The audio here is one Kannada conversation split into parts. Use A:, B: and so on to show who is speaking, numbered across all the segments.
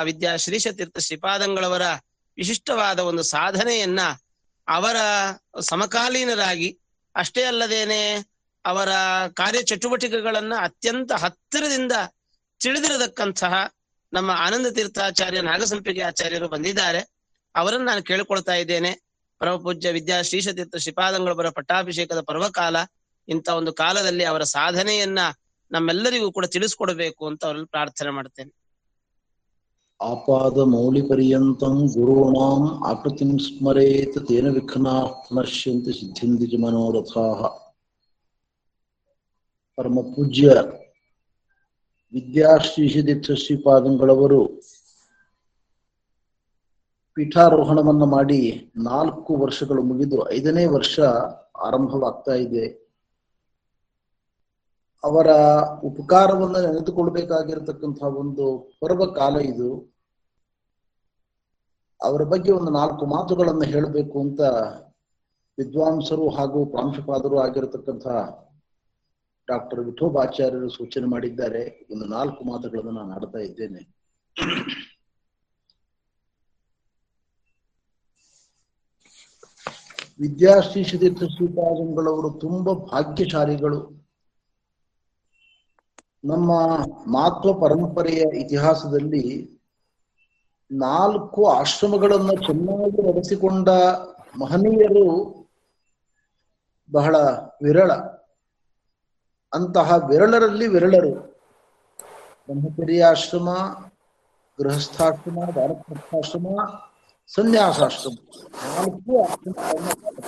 A: ಅವಿದ್ಯಾ ಶ್ರೀಶತೀರ್ಥ ಶ್ರೀಪಾದಂಗಳವರ ವಿಶಿಷ್ಟವಾದ ಒಂದು ಸಾಧನೆಯನ್ನ ಅವರ ಸಮಕಾಲೀನರಾಗಿ, ಅಷ್ಟೇ ಅಲ್ಲದೇನೆ ಅವರ ಕಾರ್ಯ ಚಟುವಟಿಕೆಗಳನ್ನ ಅತ್ಯಂತ ಹತ್ತಿರದಿಂದ ತಿಳಿದಿರತಕ್ಕಂತಹ ನಮ್ಮ ಆನಂದ ತೀರ್ಥಾಚಾರ್ಯ ನಾಗಸಂಪಿಗೆ ಆಚಾರ್ಯರು ಬಂದಿದ್ದಾರೆ. ಅವರನ್ನು ನಾನು ಕೇಳಿಕೊಳ್ತಾ ಇದ್ದೇನೆ. ಪರಮಪೂಜ್ಯ ವಿದ್ಯಾ ಶ್ರೀಶತೀರ್ಥ ಶ್ರೀಪಾದಂಗಳವರ ಪಟ್ಟಾಭಿಷೇಕದ ಪರ್ವಕಾಲ, ಇಂಥ ಒಂದು ಕಾಲದಲ್ಲಿ ಅವರ ಸಾಧನೆಯನ್ನ ನಮ್ಮೆಲ್ಲರಿಗೂ ಕೂಡ ತಿಳಿಸ್ಕೊಡ್ಬೇಕು ಅಂತ ಅವರಲ್ಲಿ ಪ್ರಾರ್ಥನೆ ಮಾಡ್ತೇನೆ.
B: ಆಪಾದ ಮೌಲಿ ಪರ್ಯಂತಂ ಗುರುಣಾಂ ಆಕೃತಿಂ ಸ್ಮರೇತ್ ತೇನ ವಿಘ್ನಾ ಸಿದ್ಧಿಂತಿ ಮನೋರಥಾ. ಮನೋರಥಾಃ ಪರಮ ಪೂಜ್ಯ ವಿದ್ಯಾಶ್ರೀಷಿದೀಕ್ಷ ಶ್ರೀಪಾದಂಗಳವರು ಪೀಠಾರೋಹಣವನ್ನು ಮಾಡಿ ನಾಲ್ಕು ವರ್ಷಗಳು ಮುಗಿದು ಐದನೇ ವರ್ಷ ಆರಂಭವಾಗ್ತಾ ಇದೆ. ಅವರ ಉಪಕಾರವನ್ನ ನೆನೆದುಕೊಳ್ಬೇಕಾಗಿರತಕ್ಕಂತಹ ಒಂದು ಪರ್ವ ಕಾಲ ಇದು. ಅವರ ಬಗ್ಗೆ ಒಂದು ನಾಲ್ಕು ಮಾತುಗಳನ್ನು ಹೇಳಬೇಕು ಅಂತ ವಿದ್ವಾಂಸರು ಹಾಗೂ ಪ್ರಾಂಶುಪಾದರು ಆಗಿರತಕ್ಕಂತಹ ಡಾಕ್ಟರ್ ವಿಠೋಬಾಚಾರ್ಯರು ಸೂಚನೆ ಮಾಡಿದ್ದಾರೆ. ಒಂದು ನಾಲ್ಕು ಮಾತುಗಳನ್ನು ನಾನು ಆಡ್ತಾ ಇದ್ದೇನೆ. ವಿದ್ಯಾಶ್ರೀ ತೀರ್ಥ ಶ್ರೀಪಾದಂಗಳವರು ತುಂಬಾ ಭಾಗ್ಯಶಾಲಿಗಳು. ನಮ್ಮ ಮಾತ್ವ ಪರಂಪರೆಯ ಇತಿಹಾಸದಲ್ಲಿ ನಾಲ್ಕು ಆಶ್ರಮಗಳನ್ನು ಚೆನ್ನಾಗಿ ನಡೆಸಿಕೊಂಡ ಮಹನೀಯರು ಬಹಳ ವಿರಳ. ಅಂತಹ ವಿರಳರಲ್ಲಿ ವಿರಳರು. ಬ್ರಹ್ಮಚರ್ಯಾಶ್ರಮ ಗೃಹಸ್ಥಾಶ್ರಮ ಭಾರತಾಶ್ರಮ ಸನ್ಯಾಸಾಶ್ರಮ. ನಾಲ್ಕು ಆಶ್ರಮಗಳನ್ನು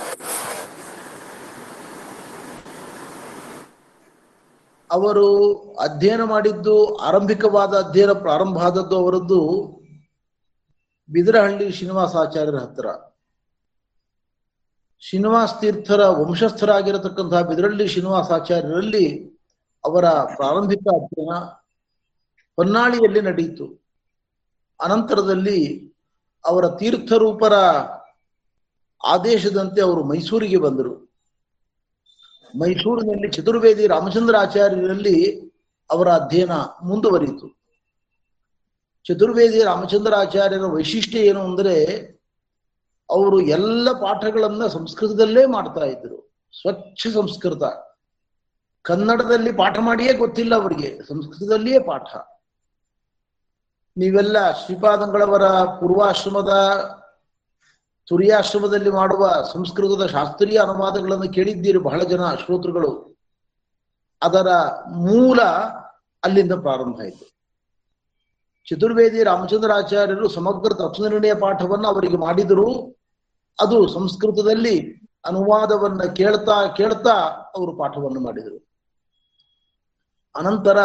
B: ಅವರು ಅಧ್ಯಯನ ಮಾಡಿದ್ದು, ಆರಂಭಿಕವಾದ ಅಧ್ಯಯನ ಪ್ರಾರಂಭ ಆದದ್ದು ಅವರದ್ದು ಬಿದರಹಳ್ಳಿ ಶ್ರೀನಿವಾಸಾಚಾರ್ಯರ ಹತ್ರ ಶ್ರೀನಿವಾಸ ತೀರ್ಥರ ವಂಶಸ್ಥರಾಗಿರತಕ್ಕಂತಹ ಬಿದರಳ್ಳಿ ಶ್ರೀನಿವಾಸಾಚಾರ್ಯರಲ್ಲಿ ಅವರ ಪ್ರಾರಂಭಿಕ ಅಧ್ಯಯನ ಹೊನ್ನಾಳಿಯಲ್ಲಿ ನಡೆಯಿತು. ಅನಂತರದಲ್ಲಿ ಅವರ ತೀರ್ಥರೂಪರ ಆದೇಶದಂತೆ ಅವರು ಮೈಸೂರಿಗೆ ಬಂದರು. ಮೈಸೂರಿನಲ್ಲಿ ಚತುರ್ವೇದಿ ರಾಮಚಂದ್ರ ಆಚಾರ್ಯರಲ್ಲಿ ಅವರ ಅಧ್ಯಯನ ಮುಂದುವರಿಯಿತು. ಚತುರ್ವೇದಿ ರಾಮಚಂದ್ರಾಚಾರ್ಯರ ವೈಶಿಷ್ಟ್ಯ ಏನು ಅಂದರೆ ಅವರು ಎಲ್ಲ ಪಾಠಗಳನ್ನ ಸಂಸ್ಕೃತದಲ್ಲೇ ಮಾಡ್ತಾ ಇದ್ರು. ಸ್ವಚ್ಛ ಸಂಸ್ಕೃತ. ಕನ್ನಡದಲ್ಲಿ ಪಾಠ ಮಾಡಿಯೇ ಗೊತ್ತಿಲ್ಲ ಅವರಿಗೆ. ಸಂಸ್ಕೃತದಲ್ಲಿಯೇ ಪಾಠ. ನೀವೆಲ್ಲ ಶ್ರೀಪಾದಂಗಳವರ ಪೂರ್ವಾಶ್ರಮದ, ತುರಿಯಾಶ್ರಮದಲ್ಲಿ ಮಾಡುವ ಸಂಸ್ಕೃತದ ಶಾಸ್ತ್ರೀಯ ಅನುವಾದಗಳನ್ನು ಕೇಳಿದ್ದೀರಿ ಬಹಳ ಜನ ಶ್ರೋತೃಗಳು ಅದರ ಮೂಲ ಅಲ್ಲಿಂದ ಪ್ರಾರಂಭ ಆಯಿತು. ಚತುರ್ವೇದಿ ರಾಮಚಂದ್ರಾಚಾರ್ಯರು ಸಮಗ್ರ ತತ್ವನಿರ್ಣಯ ಪಾಠವನ್ನು ಅವರಿಗೆ ಮಾಡಿದರು. ಅದು ಸಂಸ್ಕೃತದಲ್ಲಿ ಅನುವಾದವನ್ನ ಕೇಳ್ತಾ ಕೇಳ್ತಾ ಅವರು ಪಾಠವನ್ನು ಮಾಡಿದರು. ಅನಂತರ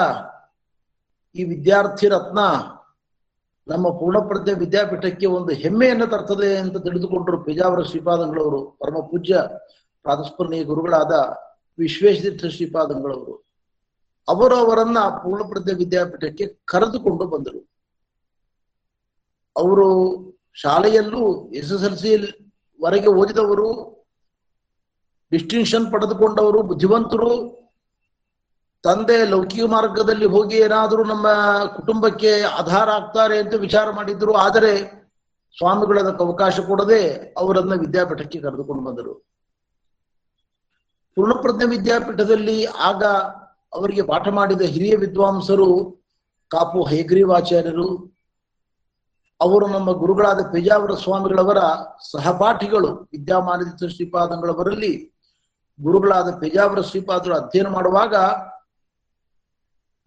B: ಈ ವಿದ್ಯಾರ್ಥಿ ರತ್ನ ನಮ್ಮ ಪೂರ್ಣಪ್ರಜ್ಞೆ ವಿದ್ಯಾಪೀಠಕ್ಕೆ ಒಂದು ಹೆಮ್ಮೆಯನ್ನು ತರ್ತದೆ ಅಂತ ತಿಳಿದುಕೊಂಡರು ಪೇಜಾವರ ಶ್ರೀಪಾದಂಗಳವರು ಪರಮ ಪೂಜ್ಯ ಪ್ರಾತಸ್ಮರಣೀಯ ಗುರುಗಳಾದ ವಿಶ್ವೇಶತೀರ್ಥ ಶ್ರೀಪಾದಂಗಳವರು. ಅವರು ಅವರನ್ನ ಪೂರ್ಣಪ್ರಜ್ಞೆ ವಿದ್ಯಾಪೀಠಕ್ಕೆ ಕರೆದುಕೊಂಡು ಬಂದರು. ಅವರು ಶಾಲೆಯಲ್ಲೂ ಎಸ್ ಎಸ್ ಎಲ್ ಸಿ ವರೆಗೆ ಓದಿದವರು ಡಿಸ್ಟಿಂಕ್ಷನ್ ಪಡೆದುಕೊಂಡವರು, ಬುದ್ಧಿವಂತರು. ತಂದೆ ಲೌಕಿಕ ಮಾರ್ಗದಲ್ಲಿ ಹೋಗಿ ಏನಾದರೂ ನಮ್ಮ ಕುಟುಂಬಕ್ಕೆ ಆಧಾರ ಆಗ್ತಾರೆ ಅಂತ ವಿಚಾರ ಮಾಡಿದ್ರು. ಆದರೆ ಸ್ವಾಮಿಗಳು ಅದಕ್ಕೆ ಅವಕಾಶ ಕೊಡದೆ ಅವರನ್ನ ವಿದ್ಯಾಪೀಠಕ್ಕೆ ಕರೆದುಕೊಂಡು ಬಂದರು. ಪೂರ್ಣಪ್ರಜ್ಞೆ ವಿದ್ಯಾಪೀಠದಲ್ಲಿ ಆಗ ಅವರಿಗೆ ಪಾಠ ಮಾಡಿದ ಹಿರಿಯ ವಿದ್ವಾಂಸರು ಕಾಪು ಹೈಗ್ರೀವಾಚಾರ್ಯರು, ಅವರು ನಮ್ಮ ಗುರುಗಳಾದ ಪೇಜಾವರ ಸ್ವಾಮಿಗಳವರ ಸಹಪಾಠಿಗಳು, ವಿದ್ಯಾಮಾನದ ಶ್ರೀಪಾದಂಗಳವರಲ್ಲಿ ಗುರುಗಳಾದ ಪೇಜಾವರ ಶ್ರೀಪಾದರು ಅಧ್ಯಯನ ಮಾಡುವಾಗ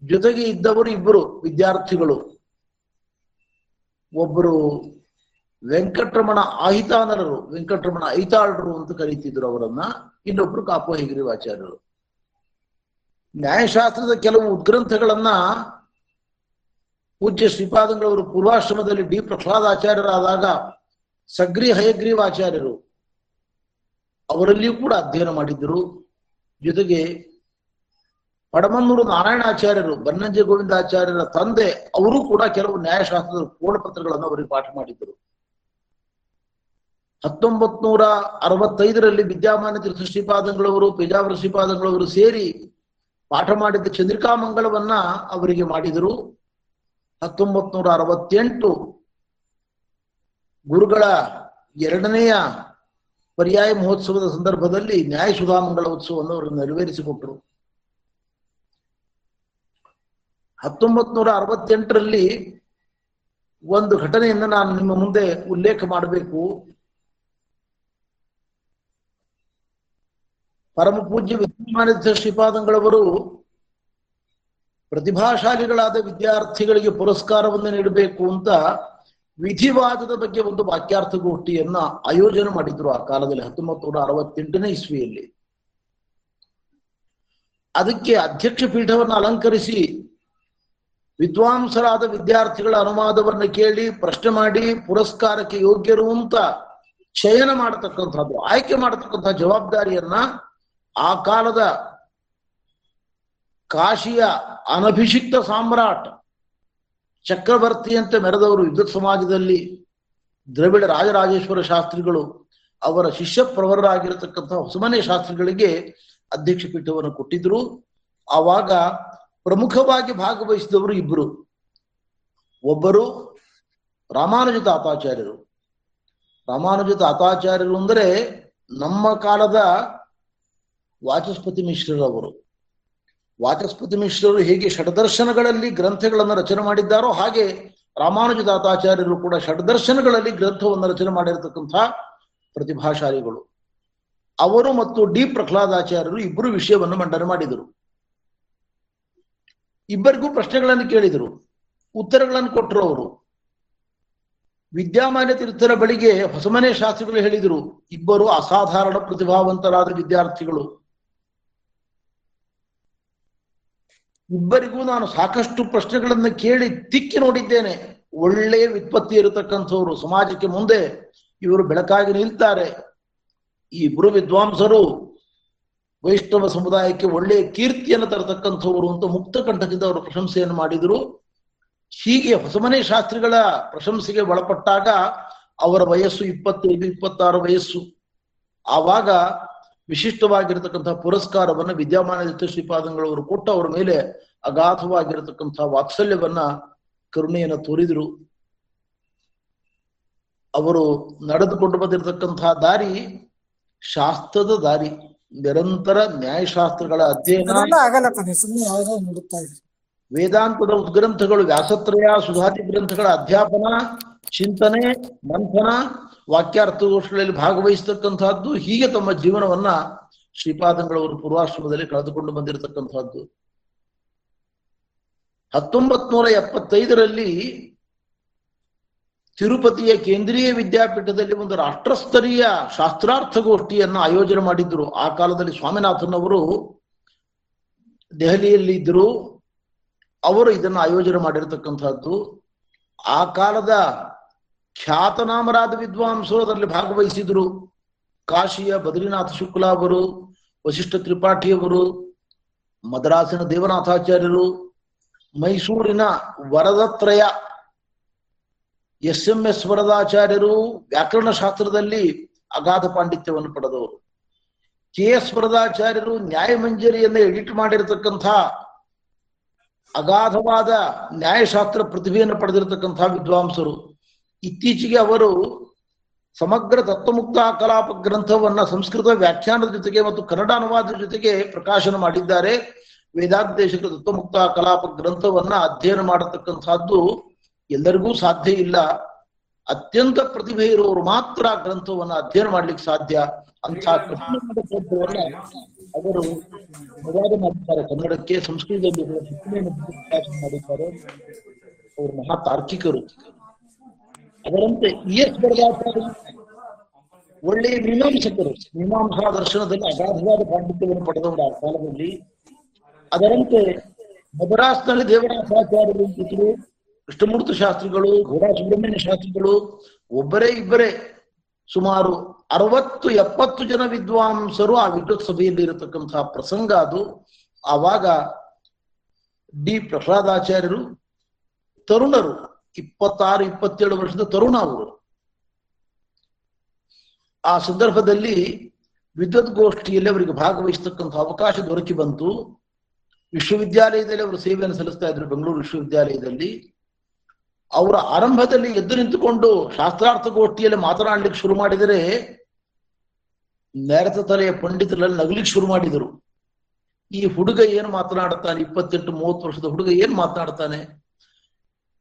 B: ಜೊತೆಗೆ ಇದ್ದವರು ಇಬ್ಬರು ವಿದ್ಯಾರ್ಥಿಗಳು. ಒಬ್ಬರು ವೆಂಕಟರಮಣ ಆಹಿತಾನರರು, ವೆಂಕಟರಮಣ ಐತಾಳರು ಅಂತ ಕರೀತಿದ್ರು ಅವರನ್ನ, ಇನ್ನೊಬ್ರು ಕಾಪು ಹೆಗ್ರಿವಾಚಾರ್ಯರು. ನ್ಯಾಯಶಾಸ್ತ್ರದ ಕೆಲವು ಉದ್ಗ್ರಂಥಗಳನ್ನ ಪೂಜ್ಯ ಶ್ರೀಪಾದಂಗಳವರು ಪೂರ್ವಾಶ್ರಮದಲ್ಲಿ ಡಿ ಪ್ರಹ್ಲಾದಾಚಾರ್ಯರಾದಾಗ ಸಗ್ರಿ ಹಯಗ್ರೀವಾಚಾರ್ಯರು ಅವರಲ್ಲಿಯೂ ಕೂಡ ಅಧ್ಯಯನ ಮಾಡಿದ್ದರು. ಜೊತೆಗೆ ಪಡಮನ್ನೂರು ನಾರಾಯಣಾಚಾರ್ಯರು, ಬನ್ನಂಜ ಗೋವಿಂದಾಚಾರ್ಯರ ತಂದೆ, ಅವರು ಕೂಡ ಕೆಲವು ನ್ಯಾಯಶಾಸ್ತ್ರದ ಪೂರ್ಣಪತ್ರಗಳನ್ನು ಅವರಿಗೆ ಪಾಠ ಮಾಡಿದ್ದರು. ಹತ್ತೊಂಬತ್ ನೂರ ಅರವತ್ತೈದರಲ್ಲಿ ವಿದ್ಯಾಮಾನ ತೀರ್ಥ ಶ್ರೀಪಾದಂಗಳವರು, ಪೇಜಾವರ ಶ್ರೀಪಾದಂಗಳವರು ಸೇರಿ ಪಾಠ ಮಾಡಿದ್ದ ಚಂದ್ರಿಕಾ ಮಂಗಳವನ್ನ ಅವರಿಗೆ ಮಾಡಿದರು. ಹತ್ತೊಂಬತ್ ನೂರ ಅರವತ್ತೆಂಟು ಗುರುಗಳ ಎರಡನೆಯ ಪರ್ಯಾಯ ಮಹೋತ್ಸವದ ಸಂದರ್ಭದಲ್ಲಿ ನ್ಯಾಯ ಸುಧಾಮಂಗಳ ಉತ್ಸವವನ್ನು ಅವರು ನೆರವೇರಿಸಿಕೊಟ್ಟರು. ಹತ್ತೊಂಬತ್ ನೂರ ಅರವತ್ತೆಂಟರಲ್ಲಿ ಒಂದು ಘಟನೆಯನ್ನು ನಾನು ನಿಮ್ಮ ಮುಂದೆ ಉಲ್ಲೇಖ ಮಾಡಬೇಕು. ಪರಮ ಪೂಜ್ಯ ವಿದ್ಯಮಾನ ಶ್ರೀಪಾದಂಗಳವರು ಪ್ರತಿಭಾಶಾಲಿಗಳಾದ ವಿದ್ಯಾರ್ಥಿಗಳಿಗೆ ಪುರಸ್ಕಾರವನ್ನು ನೀಡಬೇಕು ಅಂತ ವಿಧಿವಾದದ ಬಗ್ಗೆ ಒಂದು ವಾಕ್ಯಾರ್ಥಗೋಷ್ಠಿಯನ್ನ ಆಯೋಜನೆ ಮಾಡಿದ್ರು ಆ ಕಾಲದಲ್ಲಿ ಹತ್ತೊಂಬತ್ತು ನೂರ ಅರವತ್ತೆಂಟನೇ ಇಸ್ವಿಯಲ್ಲಿ. ಅದಕ್ಕೆ ಅಧ್ಯಕ್ಷ ಪೀಠವನ್ನು ಅಲಂಕರಿಸಿ ವಿದ್ವಾಂಸರಾದ ವಿದ್ಯಾರ್ಥಿಗಳ ಅನುವಾದವನ್ನು ಕೇಳಿ ಪ್ರಶ್ನೆ ಮಾಡಿ ಪುರಸ್ಕಾರಕ್ಕೆ ಯೋಗ್ಯರು ಅಂತ ಚಯನ ಮಾಡತಕ್ಕಂಥದ್ದು, ಆಯ್ಕೆ ಮಾಡತಕ್ಕಂಥ ಜವಾಬ್ದಾರಿಯನ್ನ ಆ ಕಾಲದ ಕಾಶಿಯ ಅನಭಿಷಿಕ್ತ ಸಾಮ್ರಾಟ್ ಚಕ್ರವರ್ತಿಯಂತೆ ಮೆರೆದವರು ವಿದ್ಯುತ್ ಸಮಾಜದಲ್ಲಿ ದ್ರವಿಡ ರಾಜರಾಜೇಶ್ವರ ಶಾಸ್ತ್ರಿಗಳು, ಅವರ ಶಿಷ್ಯ ಪ್ರವರರಾಗಿರತಕ್ಕಂತಹ ಹೊಸಮನೆ ಶಾಸ್ತ್ರಿಗಳಿಗೆ ಅಧ್ಯಕ್ಷ ಪೀಠವನ್ನು ಕೊಟ್ಟಿದ್ರು. ಆವಾಗ ಪ್ರಮುಖವಾಗಿ ಭಾಗವಹಿಸಿದವರು ಇಬ್ಬರು ಒಬ್ಬರು ರಾಮಾನುಜ ತಾತಾಚಾರ್ಯರು. ರಾಮಾನುಜ ತಾತಾಚಾರ್ಯರು ಅಂದರೆ ನಮ್ಮ ಕಾಲದ ವಾಚಸ್ಪತಿ ಮಿಶ್ರರವರು. ವಾಚಸ್ಪತಿ ಮಿಶ್ರರು ಹೇಗೆ ಷಡ್ದರ್ಶನಗಳಲ್ಲಿ ಗ್ರಂಥಗಳನ್ನು ರಚನೆ ಮಾಡಿದ್ದಾರೋ ಹಾಗೆ ರಾಮಾನುಜದಾತಾಚಾರ್ಯರು ಕೂಡ ಷಡ್ದರ್ಶನಗಳಲ್ಲಿ ಗ್ರಂಥವನ್ನು ರಚನೆ ಮಾಡಿರತಕ್ಕಂಥ ಪ್ರತಿಭಾಶಾಲಿಗಳು. ಅವರು ಮತ್ತು ಡಿ ಪ್ರಹ್ಲಾದಾಚಾರ್ಯರು ಇಬ್ಬರು ವಿಷಯವನ್ನು ಮಂಡನೆ ಮಾಡಿದರು. ಇಬ್ಬರಿಗೂ ಪ್ರಶ್ನೆಗಳನ್ನು ಕೇಳಿದರು. ಉತ್ತರಗಳನ್ನು ಕೊಟ್ಟರು ಅವರು. ವಿದ್ಯಾಮಾನ್ಯ ತೀರ್ಥರ ಬಳಿಗೆ ಹೊಸಮನೆ ಶಾಸ್ತ್ರಿಗಳು ಹೇಳಿದರು, ಇಬ್ಬರು ಅಸಾಧಾರಣ ಪ್ರತಿಭಾವಂತರಾದ ವಿದ್ಯಾರ್ಥಿಗಳು. ಇಬ್ಬರಿಗೂ ನಾನು ಸಾಕಷ್ಟು ಪ್ರಶ್ನೆಗಳನ್ನು ಕೇಳಿ ತಿಕ್ಕಿ ನೋಡಿದ್ದೇನೆ. ಒಳ್ಳೆಯ ವಿತ್ಪತ್ತಿ ಇರತಕ್ಕಂಥವ್ರು ಸಮಾಜಕ್ಕೆ ಮುಂದೆ ಇವರು ಬೆಳಕಾಗಿ ನಿಲ್ತಾರೆ. ಈ ಇಬ್ಬರು ವಿದ್ವಾಂಸರು ವೈಷ್ಣವ ಸಮುದಾಯಕ್ಕೆ ಒಳ್ಳೆಯ ಕೀರ್ತಿಯನ್ನು ತರತಕ್ಕಂಥವ್ರು ಅಂತ ಮುಕ್ತ ಕಂಠದಿಂದ ಅವರು ಪ್ರಶಂಸೆಯನ್ನು ಮಾಡಿದರು. ಹೀಗೆ ಹೊಸಮನೆ ಶಾಸ್ತ್ರಿಗಳ ಪ್ರಶಂಸೆಗೆ ಒಳಪಟ್ಟಾಗ ಅವರ ವಯಸ್ಸು ಇಪ್ಪತ್ತೈದು, ಇಪ್ಪತ್ತಾರು ವಯಸ್ಸು. ಆವಾಗ ವಿಶಿಷ್ಟವಾಗಿರತಕ್ಕಂತಹ ಪುರಸ್ಕಾರವನ್ನ ವಿದ್ಯಾಮಾನ ಶ್ರೀಪಾದಂಗಳವರು ಕೊಟ್ಟು ಅವರ ಮೇಲೆ ಅಗಾಧವಾಗಿರತಕ್ಕಂತಹ ವಾತ್ಸಲ್ಯವನ್ನ ಕರುಣೆಯನ್ನು ತೋರಿದರು. ಅವರು ನಡೆದುಕೊಂಡು ಬಂದಿರತಕ್ಕಂತಹ ದಾರಿ ಶಾಸ್ತ್ರದ ದಾರಿ ನಿರಂತರ ನ್ಯಾಯಶಾಸ್ತ್ರಗಳ ಅಧ್ಯಯನ. ವೇದಾಂತದ ಉದ್ಗ್ರಂಥಗಳು ವ್ಯಾಸತ್ರಯ ಸುಧಾತಿ ಗ್ರಂಥಗಳ ಅಧ್ಯಾಪನ ಚಿಂತನೆ, ಮಂಥನ, ವಾಕ್ಯಾರ್ಥಗೋಷ್ಠಿಗಳಲ್ಲಿ ಭಾಗವಹಿಸತಕ್ಕಂತಹದ್ದು, ಹೀಗೆ ತಮ್ಮ ಜೀವನವನ್ನ ಶ್ರೀಪಾದಂಗಳವರು ಪೂರ್ವಾಶ್ರಮದಲ್ಲಿ ಕಳೆದುಕೊಂಡು ಬಂದಿರತಕ್ಕಂತಹದ್ದು. ಹತ್ತೊಂಬತ್ ನೂರ ಎಪ್ಪತ್ತೈದರಲ್ಲಿ ತಿರುಪತಿಯ ಕೇಂದ್ರೀಯ ವಿದ್ಯಾಪೀಠದಲ್ಲಿ ಒಂದು ರಾಷ್ಟ್ರಸ್ತರೀಯ ಶಾಸ್ತ್ರಾರ್ಥಗೋಷ್ಠಿಯನ್ನ ಆಯೋಜನೆ ಮಾಡಿದ್ರು. ಆ ಕಾಲದಲ್ಲಿ ಸ್ವಾಮಿನಾಥನ್ ಅವರು ದೆಹಲಿಯಲ್ಲಿ ಇದ್ರು ಅವರು ಇದನ್ನು ಆಯೋಜನೆ ಮಾಡಿರತಕ್ಕಂಥದ್ದು ಆ ಕಾಲದ ಖ್ಯಾತನಾಮರಾದ ವಿದ್ವಾಂಸರು ಅದರಲ್ಲಿ ಭಾಗವಹಿಸಿದ್ರು. ಕಾಶಿಯ ಬದ್ರಿನಾಥ ಶುಕ್ಲ ಅವರು ವಶಿಷ್ಠ ತ್ರಿಪಾಠಿಯವರು ಮದ್ರಾಸಿನ ದೇವನಾಥಾಚಾರ್ಯರು, ಮೈಸೂರಿನ ವರದತ್ರಯ ಎಸ್ ಎಂ ಎಸ್ ವರದಾಚಾರ್ಯರು ವ್ಯಾಕರಣ ಶಾಸ್ತ್ರದಲ್ಲಿ ಅಗಾಧ ಪಾಂಡಿತ್ಯವನ್ನು ಪಡೆದವರು. ಕೆ ಎಸ್ ವರದಾಚಾರ್ಯರು ನ್ಯಾಯಮಂಜರಿಯನ್ನು ಎಡಿಟ್ ಮಾಡಿರತಕ್ಕಂಥ ಅಗಾಧವಾದ ನ್ಯಾಯಶಾಸ್ತ್ರ ಪ್ರತಿಭೆಯನ್ನು ಪಡೆದಿರತಕ್ಕಂಥ ವಿದ್ವಾಂಸರು. ಇತ್ತೀಚೆಗೆ ಅವರು ಸಮಗ್ರ ತತ್ವಮುಕ್ತ ಕಲಾಪ ಗ್ರಂಥವನ್ನ ಸಂಸ್ಕೃತ ವ್ಯಾಖ್ಯಾನದ ಜೊತೆಗೆ ಮತ್ತು ಕನ್ನಡ ಅನುವಾದದ ಜೊತೆಗೆ ಪ್ರಕಾಶನ ಮಾಡಿದ್ದಾರೆ. ವೇದಾಂತೇಶಕ ತತ್ವಮುಕ್ತ ಕಲಾಪ ಗ್ರಂಥವನ್ನ ಅಧ್ಯಯನ ಮಾಡತಕ್ಕಂಥದ್ದು ಎಲ್ಲರಿಗೂ ಸಾಧ್ಯ ಇಲ್ಲ. ಅತ್ಯಂತ ಪ್ರತಿಭೆ ಇರುವವರು ಮಾತ್ರ ಗ್ರಂಥವನ್ನ ಅಧ್ಯಯನ ಮಾಡ್ಲಿಕ್ಕೆ ಸಾಧ್ಯ. ಅಂತ ಗ್ರಂಥವನ್ನ ಅವರು ಅನುವಾದ ಮಾಡಿದ್ದಾರೆ. ಕನ್ನಡಕ್ಕೆ, ಸಂಸ್ಕೃತದಲ್ಲಿ ಮಾಡಿದ್ದಾರೆ. ಅವರು ಮಹಾ ತಾರ್ಕಿಕರು. ಅದರಂತೆ ಎಸ್ ಬರದಾಚಾರ್ಯ ಒಳ್ಳೆಯ ಮೀಮಾಂಸಕರು ಮೀಮಾಂಸಾ ದರ್ಶನದಲ್ಲಿ ಅಗಾಧವಾದ ಪಾಂಡಿತ್ಯವನ್ನು ಪಡೆದವರು ಆ ಕಾಲದಲ್ಲಿ, ಅದರಂತೆ ಮದ್ರಾಸ್ನಲ್ಲಿ ದೇವರಾಸಾಚಾರ್ಯರು ಅಂತಿದ್ರು, ಕೃಷ್ಣಮೂರ್ತಿ ಶಾಸ್ತ್ರಿಗಳು ಘೋಡಾ ಸುಬ್ರಹ್ಮಣ್ಯ ಶಾಸ್ತ್ರಿಗಳು, ಒಬ್ಬರೇ ಇಬ್ಬರೇ ಸುಮಾರು ಅರವತ್ತು ಎಪ್ಪತ್ತು ಜನ ವಿದ್ವಾಂಸರು ಆ ವಿದ್ವತ್ ಸಭೆಯಲ್ಲಿ ಇರತಕ್ಕಂತಹ ಪ್ರಸಂಗ ಅದು. ಆವಾಗ ಡಿ. ಪ್ರಹ್ಲಾದಾಚಾರ್ಯರು, ತರುಣರು ಇಪ್ಪತ್ತಾರು, ಇಪ್ಪತ್ತೇಳು ವರ್ಷದ ತರುಣ ಅವರು. ಆ ಸಂದರ್ಭದಲ್ಲಿ ವಿದ್ವತ್ ಗೋಷ್ಠಿಯಲ್ಲಿ ಅವರಿಗೆ ಭಾಗವಹಿಸತಕ್ಕಂಥ ಅವಕಾಶ ದೊರಕಿ ಬಂತು. ವಿಶ್ವವಿದ್ಯಾಲಯದಲ್ಲಿ ಅವರು ಸೇವೆಯನ್ನು ಸಲ್ಲಿಸ್ತಾ ಇದ್ರು, ಬೆಂಗಳೂರು ವಿಶ್ವವಿದ್ಯಾಲಯದಲ್ಲಿ. ಅವರ ಆರಂಭದಲ್ಲಿ ಎದ್ದು ನಿಂತುಕೊಂಡು ಶಾಸ್ತ್ರಾರ್ಥ ಗೋಷ್ಠಿಯಲ್ಲಿ ಮಾತನಾಡ್ಲಿಕ್ಕೆ ಶುರು ಮಾಡಿದರೆ ನೆರೆತ ತಲೆಯ ಪಂಡಿತರಲ್ಲಿ ನಗಲಿಕ್ಕೆ ಶುರು ಮಾಡಿದರು. ಈ ಹುಡುಗ ಏನ್ ಮಾತನಾಡುತ್ತಾನೆ? ಇಪ್ಪತ್ತೆಂಟು, ಮೂವತ್ತು ವರ್ಷದ ಹುಡುಗ ಏನು ಮಾತನಾಡ್ತಾನೆ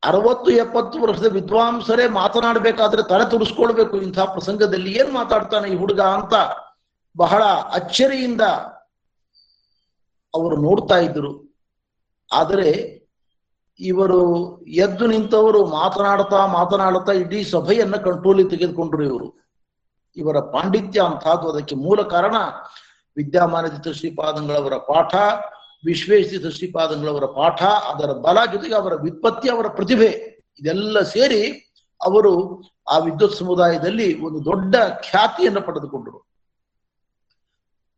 B: ಅರವತ್ತು ಎಪ್ಪತ್ತು ವರ್ಷದ ವಿದ್ವಾಂಸರೇ ಮಾತನಾಡಬೇಕಾದ್ರೆ ತಲೆ ತುಡಿಸ್ಕೊಳ್ಬೇಕು ಇಂಥ ಪ್ರಸಂಗದಲ್ಲಿ ಏನ್ ಮಾತಾಡ್ತಾನೆ ಈ ಹುಡುಗ ಅಂತ ಬಹಳ ಅಚ್ಚರಿಯಿಂದ ಅವರು ನೋಡ್ತಾ ಇದ್ರು ಆದರೆ ಇವರು ಎದ್ದು ನಿಂತವರು, ಮಾತನಾಡ್ತಾ ಮಾತನಾಡ್ತಾ ಇಡೀ ಸಭೆಯನ್ನ ಕಂಟ್ರೋಲಿ ತೆಗೆದುಕೊಂಡ್ರು ಇವರು. ಇವರ ಪಾಂಡಿತ್ಯ ಅಂತಹದ್ದು ಅದಕ್ಕೆ ಮೂಲ ಕಾರಣ. ವಿದ್ಯಾಮಾನದಿತ ಶ್ರೀಪಾದಂಗಳವರ ಪಾಠ. ವಿಶ್ವೇಶಿತ ಶ್ರೀಪಾದಂಗಳವರ ಪಾಠ, ಅದರ ಬಲ ಜೊತೆಗೆ ಅವರ ವಿಪತ್ತಿ ಅವರ ಪ್ರತಿಭೆ, ಇದೆಲ್ಲ ಸೇರಿ ಅವರು ಆ ವಿದ್ಯುತ್ ಸಮುದಾಯದಲ್ಲಿ ಒಂದು ದೊಡ್ಡ ಖ್ಯಾತಿಯನ್ನು ಪಡೆದುಕೊಂಡರು.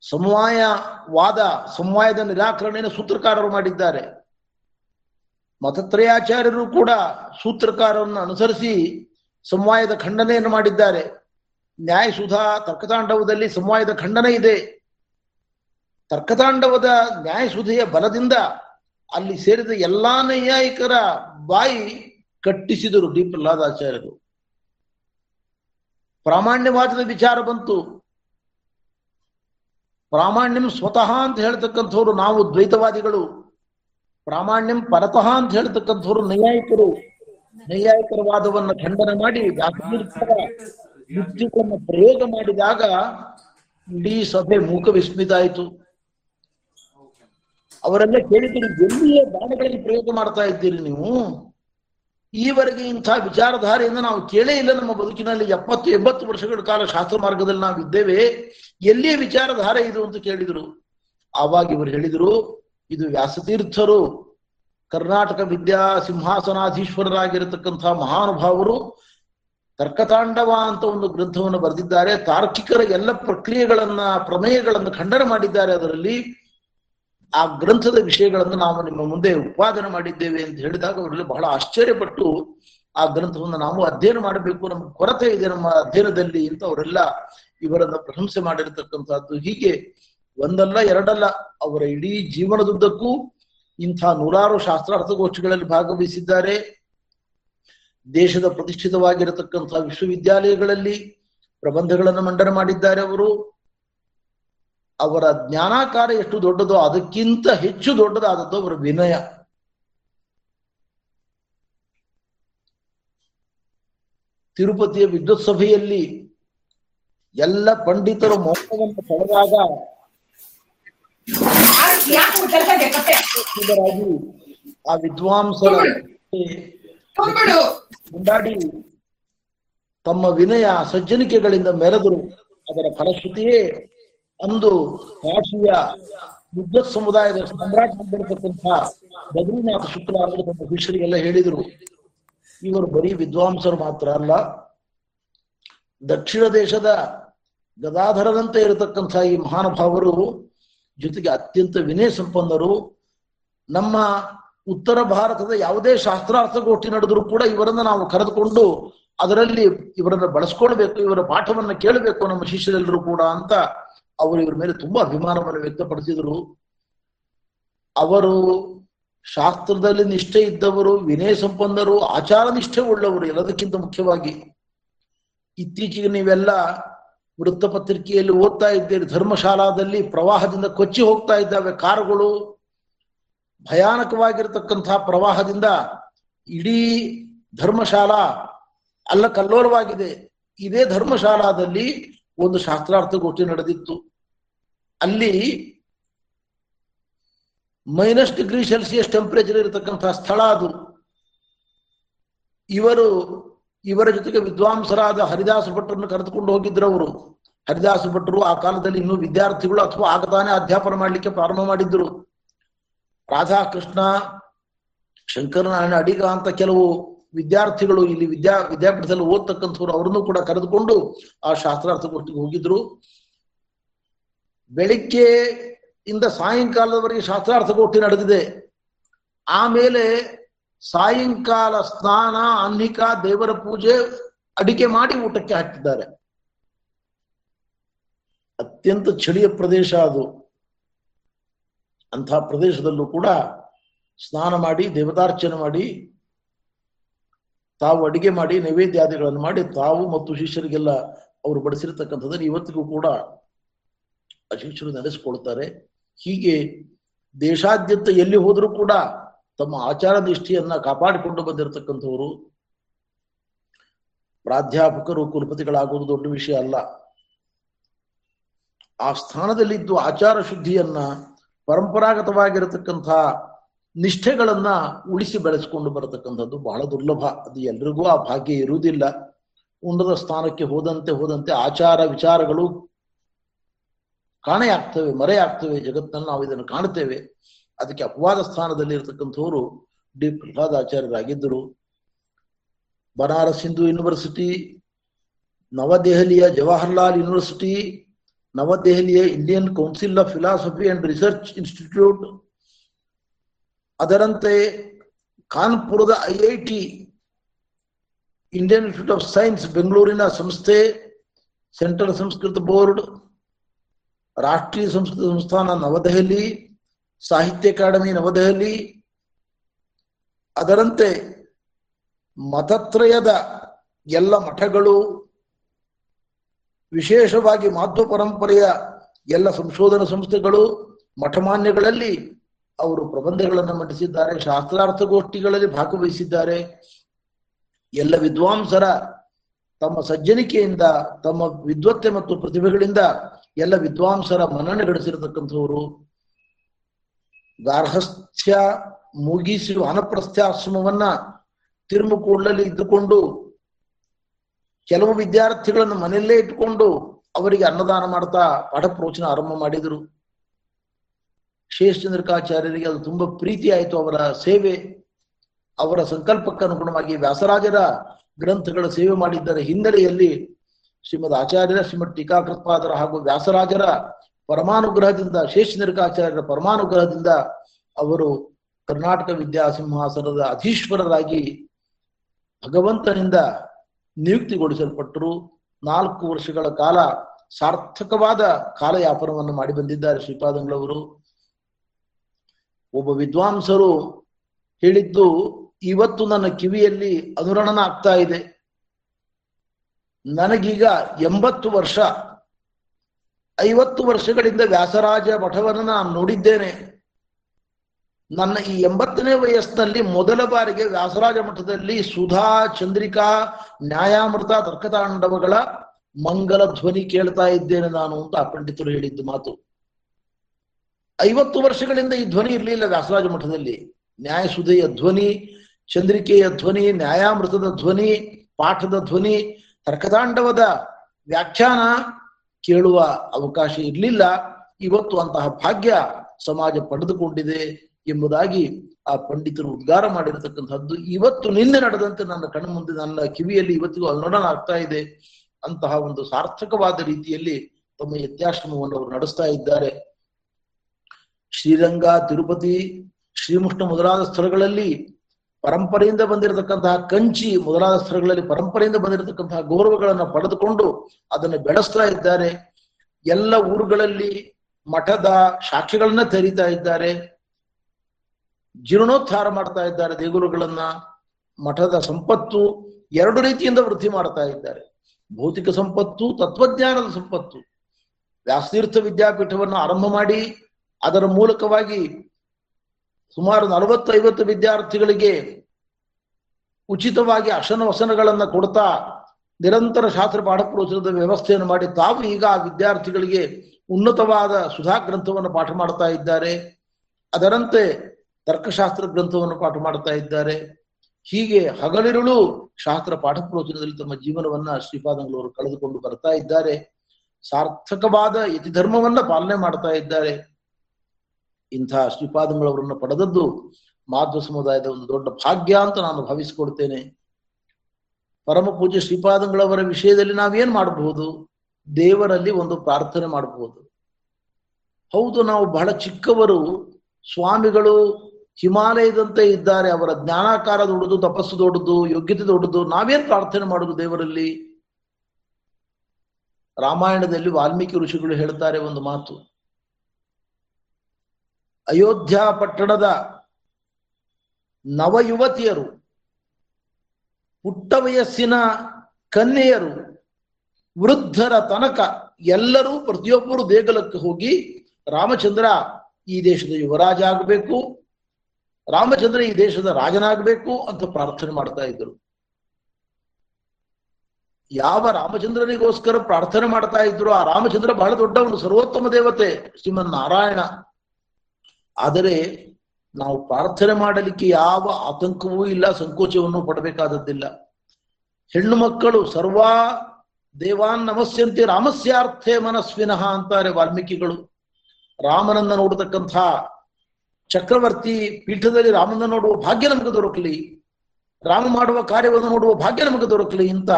B: ಸಮವಾಯವಾದ, ಸಮವಾಯದ ನಿರಾಕರಣೆಯನ್ನು ಸೂತ್ರಕಾರರು ಮಾಡಿದ್ದಾರೆ. ಮತತ್ರಯಾಚಾರ್ಯರು ಕೂಡ ಸೂತ್ರಕಾರರನ್ನು ಅನುಸರಿಸಿ ಸಮವಾಯದ ಖಂಡನೆಯನ್ನು ಮಾಡಿದ್ದಾರೆ. ನ್ಯಾಯಸುಧಾ ತರ್ಕತಾಂಡವದಲ್ಲಿ ಸಮವಾಯದ ಖಂಡನೆ ಇದೆ. ತರ್ಕತಾಂಡವದ ನ್ಯಾಯಸುಧೆಯ ಬಲದಿಂದ ಅಲ್ಲಿ ಸೇರಿದ ಎಲ್ಲಾ ನೈಯಾಯಿಕರ ಬಾಯಿ ಕಟ್ಟಿಸಿದರು ಡಿ ಪ್ರಹ್ಲಾದಾಚಾರ್ಯರು ಪ್ರಾಮಾಣ್ಯವಾದದ ವಿಚಾರ ಬಂತು. ಪ್ರಾಮಾಣ್ಯಂ ಸ್ವತಃ ಅಂತ ಹೇಳ್ತಕ್ಕಂಥವ್ರು ನಾವು ದ್ವೈತವಾದಿಗಳು. ಪ್ರಾಮಾಣ್ಯಂ ಪರತಃ ಅಂತ ಹೇಳ್ತಕ್ಕಂಥವ್ರು ನೈಯಾಯಿಕರು. ನೈಯಾಯಿಕರ ವಾದವನ್ನು ಖಂಡನೆ ಮಾಡಿ ಯುಕ್ತಿಗಳನ್ನು ಪ್ರಯೋಗ ಮಾಡಿದಾಗ ಇಡೀ ಸಭೆ ಮೂಕ ವಿಸ್ಮಿತ ಆಯಿತು ಅವರೆಲ್ಲ ಕೇಳಿದ್ದೀರಿ ಎಲ್ಲಿಯ ಬಾಣಗಳಲ್ಲಿ ಪ್ರಯೋಗ ಮಾಡ್ತಾ ಇದ್ದೀರಿ ನೀವು? ಈವರೆಗೆ ಇಂಥ ವಿಚಾರಧಾರೆಯಿಂದ ನಾವು ಕೇಳೇ ಇಲ್ಲ ನಮ್ಮ ಬದುಕಿನಲ್ಲಿ. ಎಪ್ಪತ್ತು, ಎಂಬತ್ತು ವರ್ಷಗಳ ಕಾಲ ಶಾಸ್ತ್ರ ಮಾರ್ಗದಲ್ಲಿ ನಾವು ಇದ್ದೇವೆ. ಎಲ್ಲಿಯೇ ವಿಚಾರಧಾರೆ ಇದು ಅಂತ ಕೇಳಿದ್ರು. ಆವಾಗ ಇವರು ಹೇಳಿದ್ರು, ಇದು ವ್ಯಾಸತೀರ್ಥರು, ಕರ್ನಾಟಕ ವಿದ್ಯಾ ಸಿಂಹಾಸನಾಧೀಶ್ವರರಾಗಿರತಕ್ಕಂಥ ಮಹಾನುಭಾವರು, ತರ್ಕತಾಂಡವ ಅಂತ ಒಂದು ಗ್ರಂಥವನ್ನು ಬರೆದಿದ್ದಾರೆ. ತಾರ್ಕಿಕರ ಎಲ್ಲ ಪ್ರಕ್ರಿಯೆಗಳನ್ನ, ಪ್ರಮೇಯಗಳನ್ನು ಖಂಡನೆ ಮಾಡಿದ್ದಾರೆ ಅದರಲ್ಲಿ. ಆ ಗ್ರಂಥದ ವಿಷಯಗಳನ್ನು ನಾವು ನಿಮ್ಮ ಮುಂದೆ ಉತ್ಪಾದನೆ ಮಾಡಿದ್ದೇವೆ ಅಂತ ಹೇಳಿದಾಗ ಅವರಲ್ಲಿ ಬಹಳ ಆಶ್ಚರ್ಯಪಟ್ಟು ಆ ಗ್ರಂಥವನ್ನು ನಾವು ಅಧ್ಯಯನ ಮಾಡಬೇಕು, ನಮ್ಮ ಕೊರತೆ ಇದೆ ನಮ್ಮ ಅಧ್ಯಯನದಲ್ಲಿ ಅಂತ ಅವರೆಲ್ಲ ಇವರನ್ನ ಪ್ರಶಂಸೆ ಮಾಡಿರತಕ್ಕಂಥದ್ದು. ಹೀಗೆ ಒಂದಲ್ಲ ಎರಡಲ್ಲ, ಅವರ ಇಡೀ ಜೀವನದುದ್ದಕ್ಕೂ ಇಂಥ ನೂರಾರು ಶಾಸ್ತ್ರಾರ್ಥಗೋಷ್ಠಿಗಳಲ್ಲಿ ಭಾಗವಹಿಸಿದ್ದಾರೆ. ದೇಶದ ಪ್ರತಿಷ್ಠಿತವಾಗಿರತಕ್ಕಂಥ ವಿಶ್ವವಿದ್ಯಾಲಯಗಳಲ್ಲಿ ಪ್ರಬಂಧಗಳನ್ನು ಮಂಡನೆ ಮಾಡಿದ್ದಾರೆ ಅವರು. ಅವರ ಜ್ಞಾನಾಕಾರ ಎಷ್ಟು ದೊಡ್ಡದೋ ಅದಕ್ಕಿಂತ ಹೆಚ್ಚು ದೊಡ್ಡದಾದದ್ದು ಅವರ ವಿನಯ. ತಿರುಪತಿಯ ವಿದ್ಯುತ್ ಸಭೆಯಲ್ಲಿ ಎಲ್ಲ ಪಂಡಿತರು ಮೌನವನ್ನು ಪಡೆದಾಗ ಆ ವಿದ್ವಾಂಸರ ಕೊಂಡಾಡಿ ತಮ್ಮ ವಿನಯ ಸಜ್ಜನಿಕೆಗಳಿಂದ ಮೆರೆದರು. ಅದರ ಫಲಶ್ರುತಿಯೇ ಅಂದು ಕಾಶಿಯ ವಿದ್ವತ್ ಸಮುದಾಯದ ಸಾಮ್ರಾಜ್ಯತಕ್ಕಂಥ ಬದ್ರಿನಾಥ ಶುಕ್ಲ ಅವರು ಹೇಳಿದರು. ಇವರು ಬರೀ ವಿದ್ವಾಂಸರು ಮಾತ್ರ ಅಲ್ಲ, ದಕ್ಷಿಣ ದೇಶದ ಗದಾಧರದಂತೆ ಇರತಕ್ಕಂಥ ಈ ಮಹಾನುಭಾವರು ಜೊತೆಗೆ ಅತ್ಯಂತ ವಿನಯ ಸಂಪನ್ನರು. ನಮ್ಮ ಉತ್ತರ ಭಾರತದ ಯಾವುದೇ ಶಾಸ್ತ್ರಾರ್ಥಗೋಷ್ಠಿ ನಡೆದರೂ ಕೂಡ ಇವರನ್ನ ನಾವು ಕರೆದುಕೊಂಡು ಅದರಲ್ಲಿ ಇವರನ್ನ ಬಳಸ್ಕೊಳ್ಬೇಕು, ಇವರ ಪಾಠವನ್ನ ಕೇಳಬೇಕು ನಮ್ಮ ಶಿಷ್ಯರೆಲ್ಲರೂ ಕೂಡ ಅಂತ ಅವರು ಇವರ ಮೇಲೆ ತುಂಬಾ ಅಭಿಮಾನವನ್ನು ವ್ಯಕ್ತಪಡಿಸಿದರು. ಅವರು ಶಾಸ್ತ್ರದಲ್ಲಿ ನಿಷ್ಠೆ ಇದ್ದವರು, ವಿನಯ ಸಂಪನ್ನರು, ಆಚಾರ ನಿಷ್ಠೆ ಉಳ್ಳವರು ಎಲ್ಲದಕ್ಕಿಂತ ಮುಖ್ಯವಾಗಿ. ಇತ್ತೀಚೆಗೆ ನೀವೆಲ್ಲ ವೃತ್ತಪತ್ರಿಕೆಯಲ್ಲಿ ಓದ್ತಾ ಇದ್ದೀರಿ, ಧರ್ಮಶಾಲಾದಲ್ಲಿ ಪ್ರವಾಹದಿಂದ ಕೊಚ್ಚಿ ಹೋಗ್ತಾ ಇದ್ದಾವೆ ಕಾರುಗಳು. ಭಯಾನಕವಾಗಿರತಕ್ಕಂತಹ ಪ್ರವಾಹದಿಂದ ಇಡೀ ಧರ್ಮಶಾಲಾ ಅಲ್ಲ ಕಲ್ಲೋಲವಾಗಿದೆ ಇದೇ ಧರ್ಮಶಾಲಾದಲ್ಲಿ ಒಂದು ಶಾಸ್ತ್ರಾರ್ಥಗೋಷ್ಠಿ ನಡೆದಿತ್ತು. ಅಲ್ಲಿ ಮೈನಸ್ ಡಿಗ್ರಿ ಸೆಲ್ಸಿಯಸ್ ಟೆಂಪರೇಚರ್ ಇರತಕ್ಕಂತಹ ಸ್ಥಳ ಅದು. ಇವರು, ಇವರ ಜೊತೆಗೆ ವಿದ್ವಾಂಸರಾದ ಹರಿದಾಸ ಭಟ್ರನ್ನು ಕರೆದುಕೊಂಡು ಹೋಗಿದ್ರು ಅವರು. ಹರಿದಾಸ ಭಟ್ರು ಆ ಕಾಲದಲ್ಲಿ ಇನ್ನೂ ವಿದ್ಯಾರ್ಥಿಗಳು ಅಥವಾ ಆಗತಾನೆ ಅಧ್ಯಾಪನ ಮಾಡಲಿಕ್ಕೆ ಪ್ರಾರಂಭ ಮಾಡಿದ್ರು. ರಾಧಾಕೃಷ್ಣ ಶಂಕರನಾರಾಯಣ ಅಡಿಗ ಅಂತ ಕೆಲವು ವಿದ್ಯಾರ್ಥಿಗಳು ಇಲ್ಲಿ ವಿದ್ಯಾ, ವಿದ್ಯಾಪೀಠದಲ್ಲಿ ಓದ್ತಕ್ಕಂಥವ್ರು ಅವರನ್ನು ಕೂಡ ಕರೆದುಕೊಂಡು ಆ ಶಾಸ್ತ್ರಾರ್ಥಗೋಷ್ಠಿಗೆ ಹೋಗಿದ್ರು. ಬೆಳಿಗ್ಗೆ ಇಂದ ಸಾಯಂಕಾಲದವರೆಗೆ ಶಾಸ್ತ್ರಾರ್ಥ ಕೋಟಿ ನಡೆದಿದೆ. ಆಮೇಲೆ ಸಾಯಂಕಾಲ ಸ್ನಾನ ಅನ್ನಿಕ ದೇವರ ಪೂಜೆ ಅಡಿಕೆ ಮಾಡಿ ಊಟಕ್ಕೆ ಹಾಕಿದ್ದಾರೆ. ಅತ್ಯಂತ ಚಳಿಯ ಪ್ರದೇಶ ಅದು. ಅಂತ ಪ್ರದೇಶದಲ್ಲೂ ಕೂಡ ಸ್ನಾನ ಮಾಡಿ, ದೇವತಾರ್ಚನೆ ಮಾಡಿ, ತಾವು ಅಡಿಗೆ ಮಾಡಿ, ನೈವೇದ್ಯಾದಿಗಳನ್ನು ಮಾಡಿ, ತಾವು ಮತ್ತು ಶಿಷ್ಯರಿಗೆಲ್ಲ ಅವರು ಬಡಿಸಿರ್ತಕ್ಕಂಥದ್ದನ್ನು ಇವತ್ತಿಗೂ ಕೂಡ ಶಿಷ್ಯರು ನಡೆಸಿಕೊಳ್ತಾರೆ ಹೀಗೆ ದೇಶಾದ್ಯಂತ ಎಲ್ಲಿ ಹೋದರೂ ಕೂಡ ತಮ್ಮ ಆಚಾರ ನಿಷ್ಠೆಯನ್ನ ಕಾಪಾಡಿಕೊಂಡು ಬಂದಿರತಕ್ಕಂಥವರು ಪ್ರಾಧ್ಯಾಪಕರು, ಕುಲಪತಿಗಳಾಗುವುದು ದೊಡ್ಡ ವಿಷಯ ಅಲ್ಲ. ಆ ಸ್ಥಾನದಲ್ಲಿದ್ದು ಆಚಾರ ಶುದ್ಧಿಯನ್ನ ಪರಂಪರಾಗತವಾಗಿರತಕ್ಕಂಥ ನಿಷ್ಠೆಗಳನ್ನ ಉಳಿಸಿ ಬೆಳೆಸಿಕೊಂಡು ಬರತಕ್ಕಂಥದ್ದು ಬಹಳ ದುರ್ಲಭ. ಅದು ಎಲ್ರಿಗೂ ಆ ಭಾಗ್ಯ ಇರುವುದಿಲ್ಲ. ಉನ್ನತ ಸ್ಥಾನಕ್ಕೆ ಹೋದಂತೆ ಹೋದಂತೆ ಆಚಾರ ವಿಚಾರಗಳು ಕಾಣೆಯಾಗ್ತವೆ, ಮರೆಯಾಗ್ತವೆ ಜಗತ್ತನ್ನು ನಾವು ಇದನ್ನು ಕಾಣುತ್ತೇವೆ. ಅದಕ್ಕೆ ಅಪವಾದ ಸ್ಥಾನದಲ್ಲಿ ಇರತಕ್ಕಂಥವರು ಡಿ. ಪ್ರಹ್ಲಾದಾಚಾರ್ಯರಾಗಿದ್ದರು ಬನಾರಸ್ ಹಿಂದೂ ಯೂನಿವರ್ಸಿಟಿ, ನವದೆಹಲಿಯ ಜವಾಹರ್ಲಾಲ್ ಯೂನಿವರ್ಸಿಟಿ, ನವದೆಹಲಿಯ Indian Council of Philosophy and Research Institute, ಅದರಂತೆ ಕಾನ್ಪುರದ I T, Indian Institute of Science ಬೆಂಗಳೂರಿನ ಸಂಸ್ಥೆ, ಸೆಂಟ್ರಲ್ ಸಂಸ್ಕೃತ ಬೋರ್ಡ್ ರಾಷ್ಟ್ರೀಯ ಸಂಸ್ಕೃತ ಸಂಸ್ಥಾನ ನವದೆಹಲಿ, ಸಾಹಿತ್ಯ ಅಕಾಡೆಮಿ ನವದೆಹಲಿ, ಅದರಂತೆ ಮತತ್ರಯದ ಎಲ್ಲ ಮಠಗಳು, ವಿಶೇಷವಾಗಿ ಮಾಧ್ವ ಪರಂಪರೆಯ ಎಲ್ಲ ಸಂಶೋಧನಾ ಸಂಸ್ಥೆಗಳು ಮಠಮಾನ್ಯಗಳಲ್ಲಿ ಅವರು ಪ್ರಬಂಧಗಳನ್ನು ಮಂಡಿಸಿದ್ದಾರೆ ಶಾಸ್ತ್ರಾರ್ಥಗೋಷ್ಠಿಗಳಲ್ಲಿ ಭಾಗವಹಿಸಿದ್ದಾರೆ. ಎಲ್ಲ ವಿದ್ವಾಂಸರ ತಮ್ಮ ಸಜ್ಜನಿಕೆಯಿಂದ, ತಮ್ಮ ವಿದ್ವತ್ತೆ ಮತ್ತು ಪ್ರತಿಭೆಗಳಿಂದ ಎಲ್ಲ ವಿದ್ವಾಂಸರ ಮನ್ನಣೆ ಗಳಿಸಿರತಕ್ಕಂಥವರು, ಗಾರ್ಹಸ್ಥ್ಯ ಮುಗಿಸಿ ಅನಪ್ರಸ್ಥಾಶ್ರಮವನ್ನ ತಿರುಮುಕೂಡಲಲ್ಲಿ ಇದ್ದುಕೊಂಡು ಕೆಲವು ವಿದ್ಯಾರ್ಥಿಗಳನ್ನು ಮನೆಯಲ್ಲೇ ಇಟ್ಟುಕೊಂಡು ಅವರಿಗೆ ಅನ್ನದಾನ ಮಾಡ್ತಾ ಪಾಠ ಪ್ರವಚನ ಆರಂಭ ಮಾಡಿದರು. ಶೇಷಚಂದ್ರಕಾಚಾರ್ಯರಿಗೆ ಅದು ತುಂಬಾ ಪ್ರೀತಿ ಆಯಿತು. ಅವರ ಸೇವೆ, ಅವರ ಸಂಕಲ್ಪಕ್ಕನುಗುಣವಾಗಿ ವ್ಯಾಸರಾಜರ ಗ್ರಂಥಗಳ ಸೇವೆ ಮಾಡಿದ್ದರ ಹಿನ್ನೆಲೆಯಲ್ಲಿ ಶ್ರೀಮದ್ ಆಚಾರ್ಯರ, ಶ್ರೀಮದ್ ಟೀಕಾಕೃತ್ಪಾದರ ಹಾಗೂ ವ್ಯಾಸರಾಜರ ಪರಮಾನುಗ್ರಹದಿಂದ, ಶೇಷ ಶೇಷಚಂದ್ರಿಕಾಚಾರ್ಯರ ಪರಮಾನುಗ್ರಹದಿಂದ ಅವರು ಕರ್ನಾಟಕ ವಿದ್ಯಾಸಿಂಹಾಸನದ ಅಧೀಶ್ವರರಾಗಿ ಭಗವಂತನಿಂದ ನಿಯುಕ್ತಿಗೊಳಿಸಲ್ಪಟ್ಟರು. ನಾಲ್ಕು ವರ್ಷಗಳ ಕಾಲ ಸಾರ್ಥಕವಾದ ಕಾಲಯಾಪನವನ್ನು ಮಾಡಿ ಬಂದಿದ್ದಾರೆ ಶ್ರೀಪಾದಂಗಳವರು. ಒಬ್ಬ ವಿದ್ವಾಂಸರು ಹೇಳಿದ್ದು, ಇವತ್ತು ನನ್ನ ಕಿವಿಯಲ್ಲಿ ಅನುರಣನ ಆಗ್ತಾ ಇದೆ. ನನಗೀಗ ಎಂಬತ್ತು ವರ್ಷ, ಐವತ್ತು ವರ್ಷಗಳಿಂದ ವ್ಯಾಸರಾಜ ಮಠವನ್ನು ನಾನು ನೋಡಿದ್ದೇನೆ. ನನ್ನ ಈ ಎಂಬತ್ತನೇ ವಯಸ್ಸಿನಲ್ಲಿ ಮೊದಲ ಬಾರಿಗೆ ವ್ಯಾಸರಾಜ ಮಠದಲ್ಲಿ ಸುಧಾ ಚಂದ್ರಿಕಾ ನ್ಯಾಯಾಮೃತ ತರ್ಕತಾಂಡವಗಳ ಮಂಗಲ ಧ್ವನಿ ಕೇಳ್ತಾ ಇದ್ದೇನೆ ನಾನು ಅಂತ ಆ ಪಂಡಿತರು ಹೇಳಿದ್ದು ಮಾತು. ಐವತ್ತು ವರ್ಷಗಳಿಂದ ಈ ಧ್ವನಿ ಇರಲಿಲ್ಲ ವ್ಯಾಸರಾಜ ಮಠದಲ್ಲಿ. ನ್ಯಾಯಸುಧೆಯ ಧ್ವನಿ, ಚಂದ್ರಿಕೆಯ ಧ್ವನಿ, ನ್ಯಾಯಾಮೃತದ ಧ್ವನಿ, ಪಾಠದ ಧ್ವನಿ ತರ್ಕತಾಂಡವದ ವ್ಯಾಖ್ಯಾನ ಕೇಳುವ ಅವಕಾಶ ಇರಲಿಲ್ಲ. ಇವತ್ತು ಅಂತಹ ಭಾಗ್ಯ ಸಮಾಜ ಪಡೆದುಕೊಂಡಿದೆ ಎಂಬುದಾಗಿ ಆ ಪಂಡಿತರು ಉದ್ಗಾರ ಮಾಡಿರತಕ್ಕಂಥದ್ದು ಇವತ್ತು ನಿನ್ನೆ ನಡೆದಂತೆ ನನ್ನ ಕಣ್ಣು ಮುಂದೆ, ನನ್ನ ಕಿವಿಯಲ್ಲಿ ಇವತ್ತಿಗೂ ಅನುರಣನ ಆಗ್ತಾ ಇದೆ. ಅಂತಹ ಒಂದು ಸಾರ್ಥಕವಾದ ರೀತಿಯಲ್ಲಿ ತಮ್ಮ ಯತ್ಯಾಶ್ರಮವನ್ನು ಅವರು ನಡೆಸ್ತಾ ಇದ್ದಾರೆ. ಶ್ರೀರಂಗ, ತಿರುಪತಿ ಶ್ರೀಮುಷ್ಣ ಮೊದಲಾದ ಸ್ಥಳಗಳಲ್ಲಿ ಪರಂಪರೆಯಿಂದ ಬಂದಿರತಕ್ಕಂತಹ ಕಂಚಿ ಮೊದಲಾದ ಸ್ಥಳಗಳಲ್ಲಿ ಪರಂಪರೆಯಿಂದ ಬಂದಿರತಕ್ಕಂತಹ ಗೌರವಗಳನ್ನು ಪಡೆದುಕೊಂಡು ಅದನ್ನು ಬೆಳೆಸ್ತಾ ಇದ್ದಾರೆ. ಎಲ್ಲ ಊರುಗಳಲ್ಲಿ ಮಠದ ಶಾಖೆಗಳನ್ನ ತೆರೀತಾ ಇದ್ದಾರೆ. ಜೀರ್ಣೋದ್ಧಾರ ಮಾಡ್ತಾ ಇದ್ದಾರೆ ದೇಗುಲಗಳನ್ನ. ಮಠದ ಸಂಪತ್ತು ಎರಡು ರೀತಿಯಿಂದ ವೃದ್ಧಿ ಮಾಡ್ತಾ ಇದ್ದಾರೆ. ಭೌತಿಕ ಸಂಪತ್ತು, ತತ್ವಜ್ಞಾನದ ಸಂಪತ್ತು. ವ್ಯಾಸತೀರ್ಥ ವಿದ್ಯಾಪೀಠವನ್ನು ಆರಂಭ ಮಾಡಿ ಅದರ ಮೂಲಕವಾಗಿ ಸುಮಾರು ನಲವತ್ತೈವತ್ತು ವಿದ್ಯಾರ್ಥಿಗಳಿಗೆ ಉಚಿತವಾಗಿ ಅಶನ ವಸನಗಳನ್ನ ಕೊಡ್ತಾ ನಿರಂತರ ಶಾಸ್ತ್ರ ಪಾಠ ಪ್ರವಚನದ ವ್ಯವಸ್ಥೆಯನ್ನು ಮಾಡಿ ತಾವು ಈಗ ಆ ವಿದ್ಯಾರ್ಥಿಗಳಿಗೆ ಉನ್ನತವಾದ ಸುಧಾ ಗ್ರಂಥವನ್ನು ಪಾಠ ಮಾಡ್ತಾ ಇದ್ದಾರೆ. ಅದರಂತೆ ತರ್ಕಶಾಸ್ತ್ರ ಗ್ರಂಥವನ್ನು ಪಾಠ ಮಾಡ್ತಾ ಇದ್ದಾರೆ. ಹೀಗೆ ಹಗಲಿರುಳು ಶಾಸ್ತ್ರ ಪಾಠ ಪ್ರವಚನದಲ್ಲಿ ತಮ್ಮ ಜೀವನವನ್ನ ಶ್ರೀಪಾದಂಗಳವರು ಕಳೆದುಕೊಂಡು ಬರ್ತಾ ಇದ್ದಾರೆ. ಸಾರ್ಥಕವಾದ ಯತಿಧರ್ಮವನ್ನ ಪಾಲನೆ ಮಾಡ್ತಾ ಇದ್ದಾರೆ. ಇಂಥ ಶ್ರೀಪಾದಂಗಳವರನ್ನು ಪಡೆದದ್ದು ಮಾಧ್ವ ಸಮುದಾಯದ ಒಂದು ದೊಡ್ಡ ಭಾಗ್ಯ ಅಂತ ನಾನು ಭಾವಿಸಿಕೊಡ್ತೇನೆ. ಪರಮ ಪೂಜೆ ಶ್ರೀಪಾದಂಗಳವರ ವಿಷಯದಲ್ಲಿ ನಾವೇನ್ ಮಾಡಬಹುದು? ದೇವರಲ್ಲಿ ಒಂದು ಪ್ರಾರ್ಥನೆ ಮಾಡಬಹುದು. ಹೌದು, ನಾವು ಬಹಳ ಚಿಕ್ಕವರು, ಸ್ವಾಮಿಗಳು ಹಿಮಾಲಯದಂತೆ ಇದ್ದಾರೆ, ಅವರ ಜ್ಞಾನಾಕಾರ ದೊಡ್ಡದು ತಪಸ್ಸು ದೊಡ್ಡದು, ಯೋಗ್ಯತೆ ದೊಡ್ಡದು, ನಾವೇನ್ ಪ್ರಾರ್ಥನೆ ಮಾಡುದು ದೇವರಲ್ಲಿ? ರಾಮಾಯಣದಲ್ಲಿ ವಾಲ್ಮೀಕಿ ಋಷಿಗಳು ಹೇಳ್ತಾರೆ ಒಂದು ಮಾತು ಅಯೋಧ್ಯ ಪಟ್ಟಣದ ನವಯುವತಿಯರು ಪುಟ್ಟ ವಯಸ್ಸಿನ ಕನ್ಯೆಯರು, ವೃದ್ಧರ ತನಕ ಎಲ್ಲರೂ ಪ್ರತಿಯೊಬ್ಬರು ದೇಗುಲಕ್ಕೆ ಹೋಗಿ ರಾಮಚಂದ್ರ ಈ ದೇಶದ ಯುವರಾಜ ಆಗಬೇಕು, ರಾಮಚಂದ್ರ ಈ ದೇಶದ ರಾಜನಾಗಬೇಕು ಅಂತ ಪ್ರಾರ್ಥನೆ ಮಾಡ್ತಾ ಇದ್ರು ಯಾವ ರಾಮಚಂದ್ರನಿಗೋಸ್ಕರ ಪ್ರಾರ್ಥನೆ ಮಾಡ್ತಾ ಇದ್ರು ಆ ರಾಮಚಂದ್ರ ಬಹಳ ದೊಡ್ಡವನು, ಸರ್ವೋತ್ತಮ ದೇವತೆ ಶ್ರೀಮನ್ ನಾರಾಯಣ ಆದರೆ ನಾವು ಪ್ರಾರ್ಥನೆ ಮಾಡಲಿಕ್ಕೆ ಯಾವ ಆತಂಕವೂ ಇಲ್ಲ, ಸಂಕೋಚವನ್ನು ಪಡಬೇಕಾದದ್ದಿಲ್ಲ. ಹೆಣ್ಣು ಮಕ್ಕಳು ಸರ್ವಾ ದೇವಾನ್ ನಮಸ್ಯಂತೆ ರಾಮಸ್ಯಾರ್ಥೆ ಮನಸ್ವಿನಃ ಅಂತಾರೆ ವಾಲ್ಮೀಕಿಗಳು. ರಾಮನನ್ನ ನೋಡತಕ್ಕಂಥ ಚಕ್ರವರ್ತಿ ಪೀಠದಲ್ಲಿ ರಾಮನ ನೋಡುವ ಭಾಗ್ಯ ನಮಗೆ ದೊರಕಲಿ. ರಾಮ ಮಾಡುವ ಕಾರ್ಯವನ್ನು ನೋಡುವ ಭಾಗ್ಯ ನಮಗೆ ದೊರಕಲಿ ಅಂತ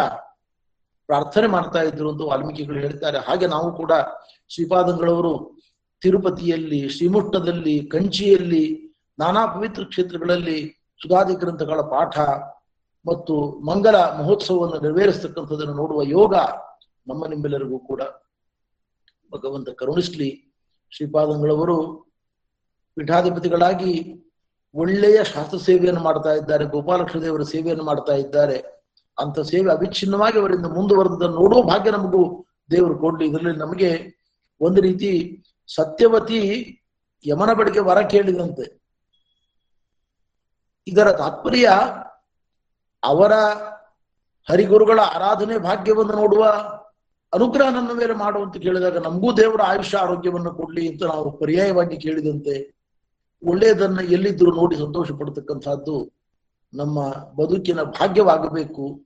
B: ಪ್ರಾರ್ಥನೆ ಮಾಡ್ತಾ ಇದ್ರು ಅಂತ ವಾಲ್ಮೀಕಿಗಳು ಹೇಳ್ತಾರೆ. ಹಾಗೆ ನಾವು ಕೂಡ ಶ್ರೀಪಾದಂಗಳವರು ತಿರುಪತಿಯಲ್ಲಿ ಶ್ರೀಮುಟ್ಟದಲ್ಲಿ ಕಂಚಿಯಲ್ಲಿ ನಾನಾ ಪವಿತ್ರ ಕ್ಷೇತ್ರಗಳಲ್ಲಿ ಸುಧಾದಿ ಗ್ರಂಥಗಳ ಪಾಠ ಮತ್ತು ಮಂಗಲ ಮಹೋತ್ಸವವನ್ನು ನೆರವೇರಿಸ್ತಕ್ಕಂಥದ್ದನ್ನು ನೋಡುವ ಯೋಗ ನಮ್ಮ ನಿಮ್ಮೆಲ್ಲರಿಗೂ ಕೂಡ. ಭಗವಂತ ಕರುಣಿಸ್ಲಿ. ಶ್ರೀಪಾದಂಗಳವರು ಪೀಠಾಧಿಪತಿಗಳಾಗಿ ಒಳ್ಳೆಯ ಶಾಸ್ತ್ರ ಸೇವೆಯನ್ನು ಮಾಡ್ತಾ ಇದ್ದಾರೆ ಗೋಪಾಲಕೃಷ್ಣ ದೇವರ ಸೇವೆಯನ್ನು ಮಾಡ್ತಾ ಇದ್ದಾರೆ. ಅಂತ ಸೇವೆ ಅವಿಚ್ಛಿನ್ನವಾಗಿ ಅವರಿಂದ ಮುಂದುವರೆದ ನೋಡುವ ಭಾಗ್ಯ ನಮಗೂ ದೇವರು ಕೊಡ್ಲಿ. ಇದರಲ್ಲಿ ನಮಗೆ ಒಂದು ರೀತಿ ಸತ್ಯವತಿ ಯಮನ ಬಳಿಗೆ ವರ ಕೇಳಿದಂತೆ. ಇದರ ತಾತ್ಪರ್ಯ ಅವರ ಹರಿಗುರುಗಳ ಆರಾಧನೆ ಭಾಗ್ಯವನ್ನು ನೋಡುವ ಅನುಗ್ರಹ ನನ್ನ ಮೇಲೆ ಮಾಡುವಂತ ಕೇಳಿದಾಗ ನಮಗೂ ದೇವರ ಆಯುಷ್ಯ ಆರೋಗ್ಯವನ್ನು ಕೊಡ್ಲಿ ಅಂತ ನಾವು ಪರ್ಯಾಯವಾಗಿ ಕೇಳಿದಂತೆ ಒಳ್ಳೆಯದನ್ನ ಎಲ್ಲಿದ್ರು ನೋಡಿ ಸಂತೋಷ ಪಡ್ತಕ್ಕಂಥದ್ದು ನಮ್ಮ ಬದುಕಿನ ಭಾಗ್ಯವಾಗಬೇಕು.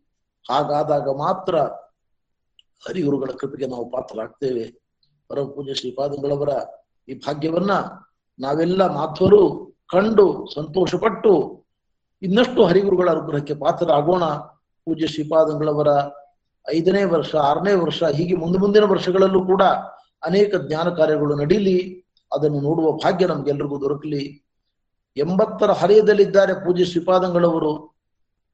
B: ಹಾಗಾದಾಗ ಮಾತ್ರ ಹರಿಗುರುಗಳ ಕೃಪೆಗೆ ನಾವು ಪಾತ್ರರಾಗ್ತೇವೆ. ಪರಮ ಪೂಜ್ಯ ಶ್ರೀಪಾದಂಗಳವರ ಈ ಭಾಗ್ಯವನ್ನ ನಾವೆಲ್ಲ ಮಾಧ್ವರು ಕಂಡು ಸಂತೋಷಪಟ್ಟು ಇನ್ನಷ್ಟು ಹರಿಗುರುಗಳ ಅನುಗ್ರಹಕ್ಕೆ ಪಾತ್ರರಾಗೋಣ. ಪೂಜ್ಯ ಶ್ರೀಪಾದಂಗಳವರ ಐದನೇ ವರ್ಷ, ಆರನೇ ವರ್ಷ, ಹೀಗೆ ಮುಂದೆ ಮುಂದಿನ ವರ್ಷಗಳಲ್ಲೂ ಕೂಡ ಅನೇಕ ಜ್ಞಾನ ಕಾರ್ಯಗಳು ನಡೀಲಿ. ಅದನ್ನು ನೋಡುವ ಭಾಗ್ಯ ನಮ್ಗೆಲ್ರಿಗೂ ದೊರಕಲಿ. ಎಂಬತ್ತರ ಹರೆಯದಲ್ಲಿದ್ದಾರೆ ಪೂಜ್ಯ ಶ್ರೀಪಾದಂಗಳವರು.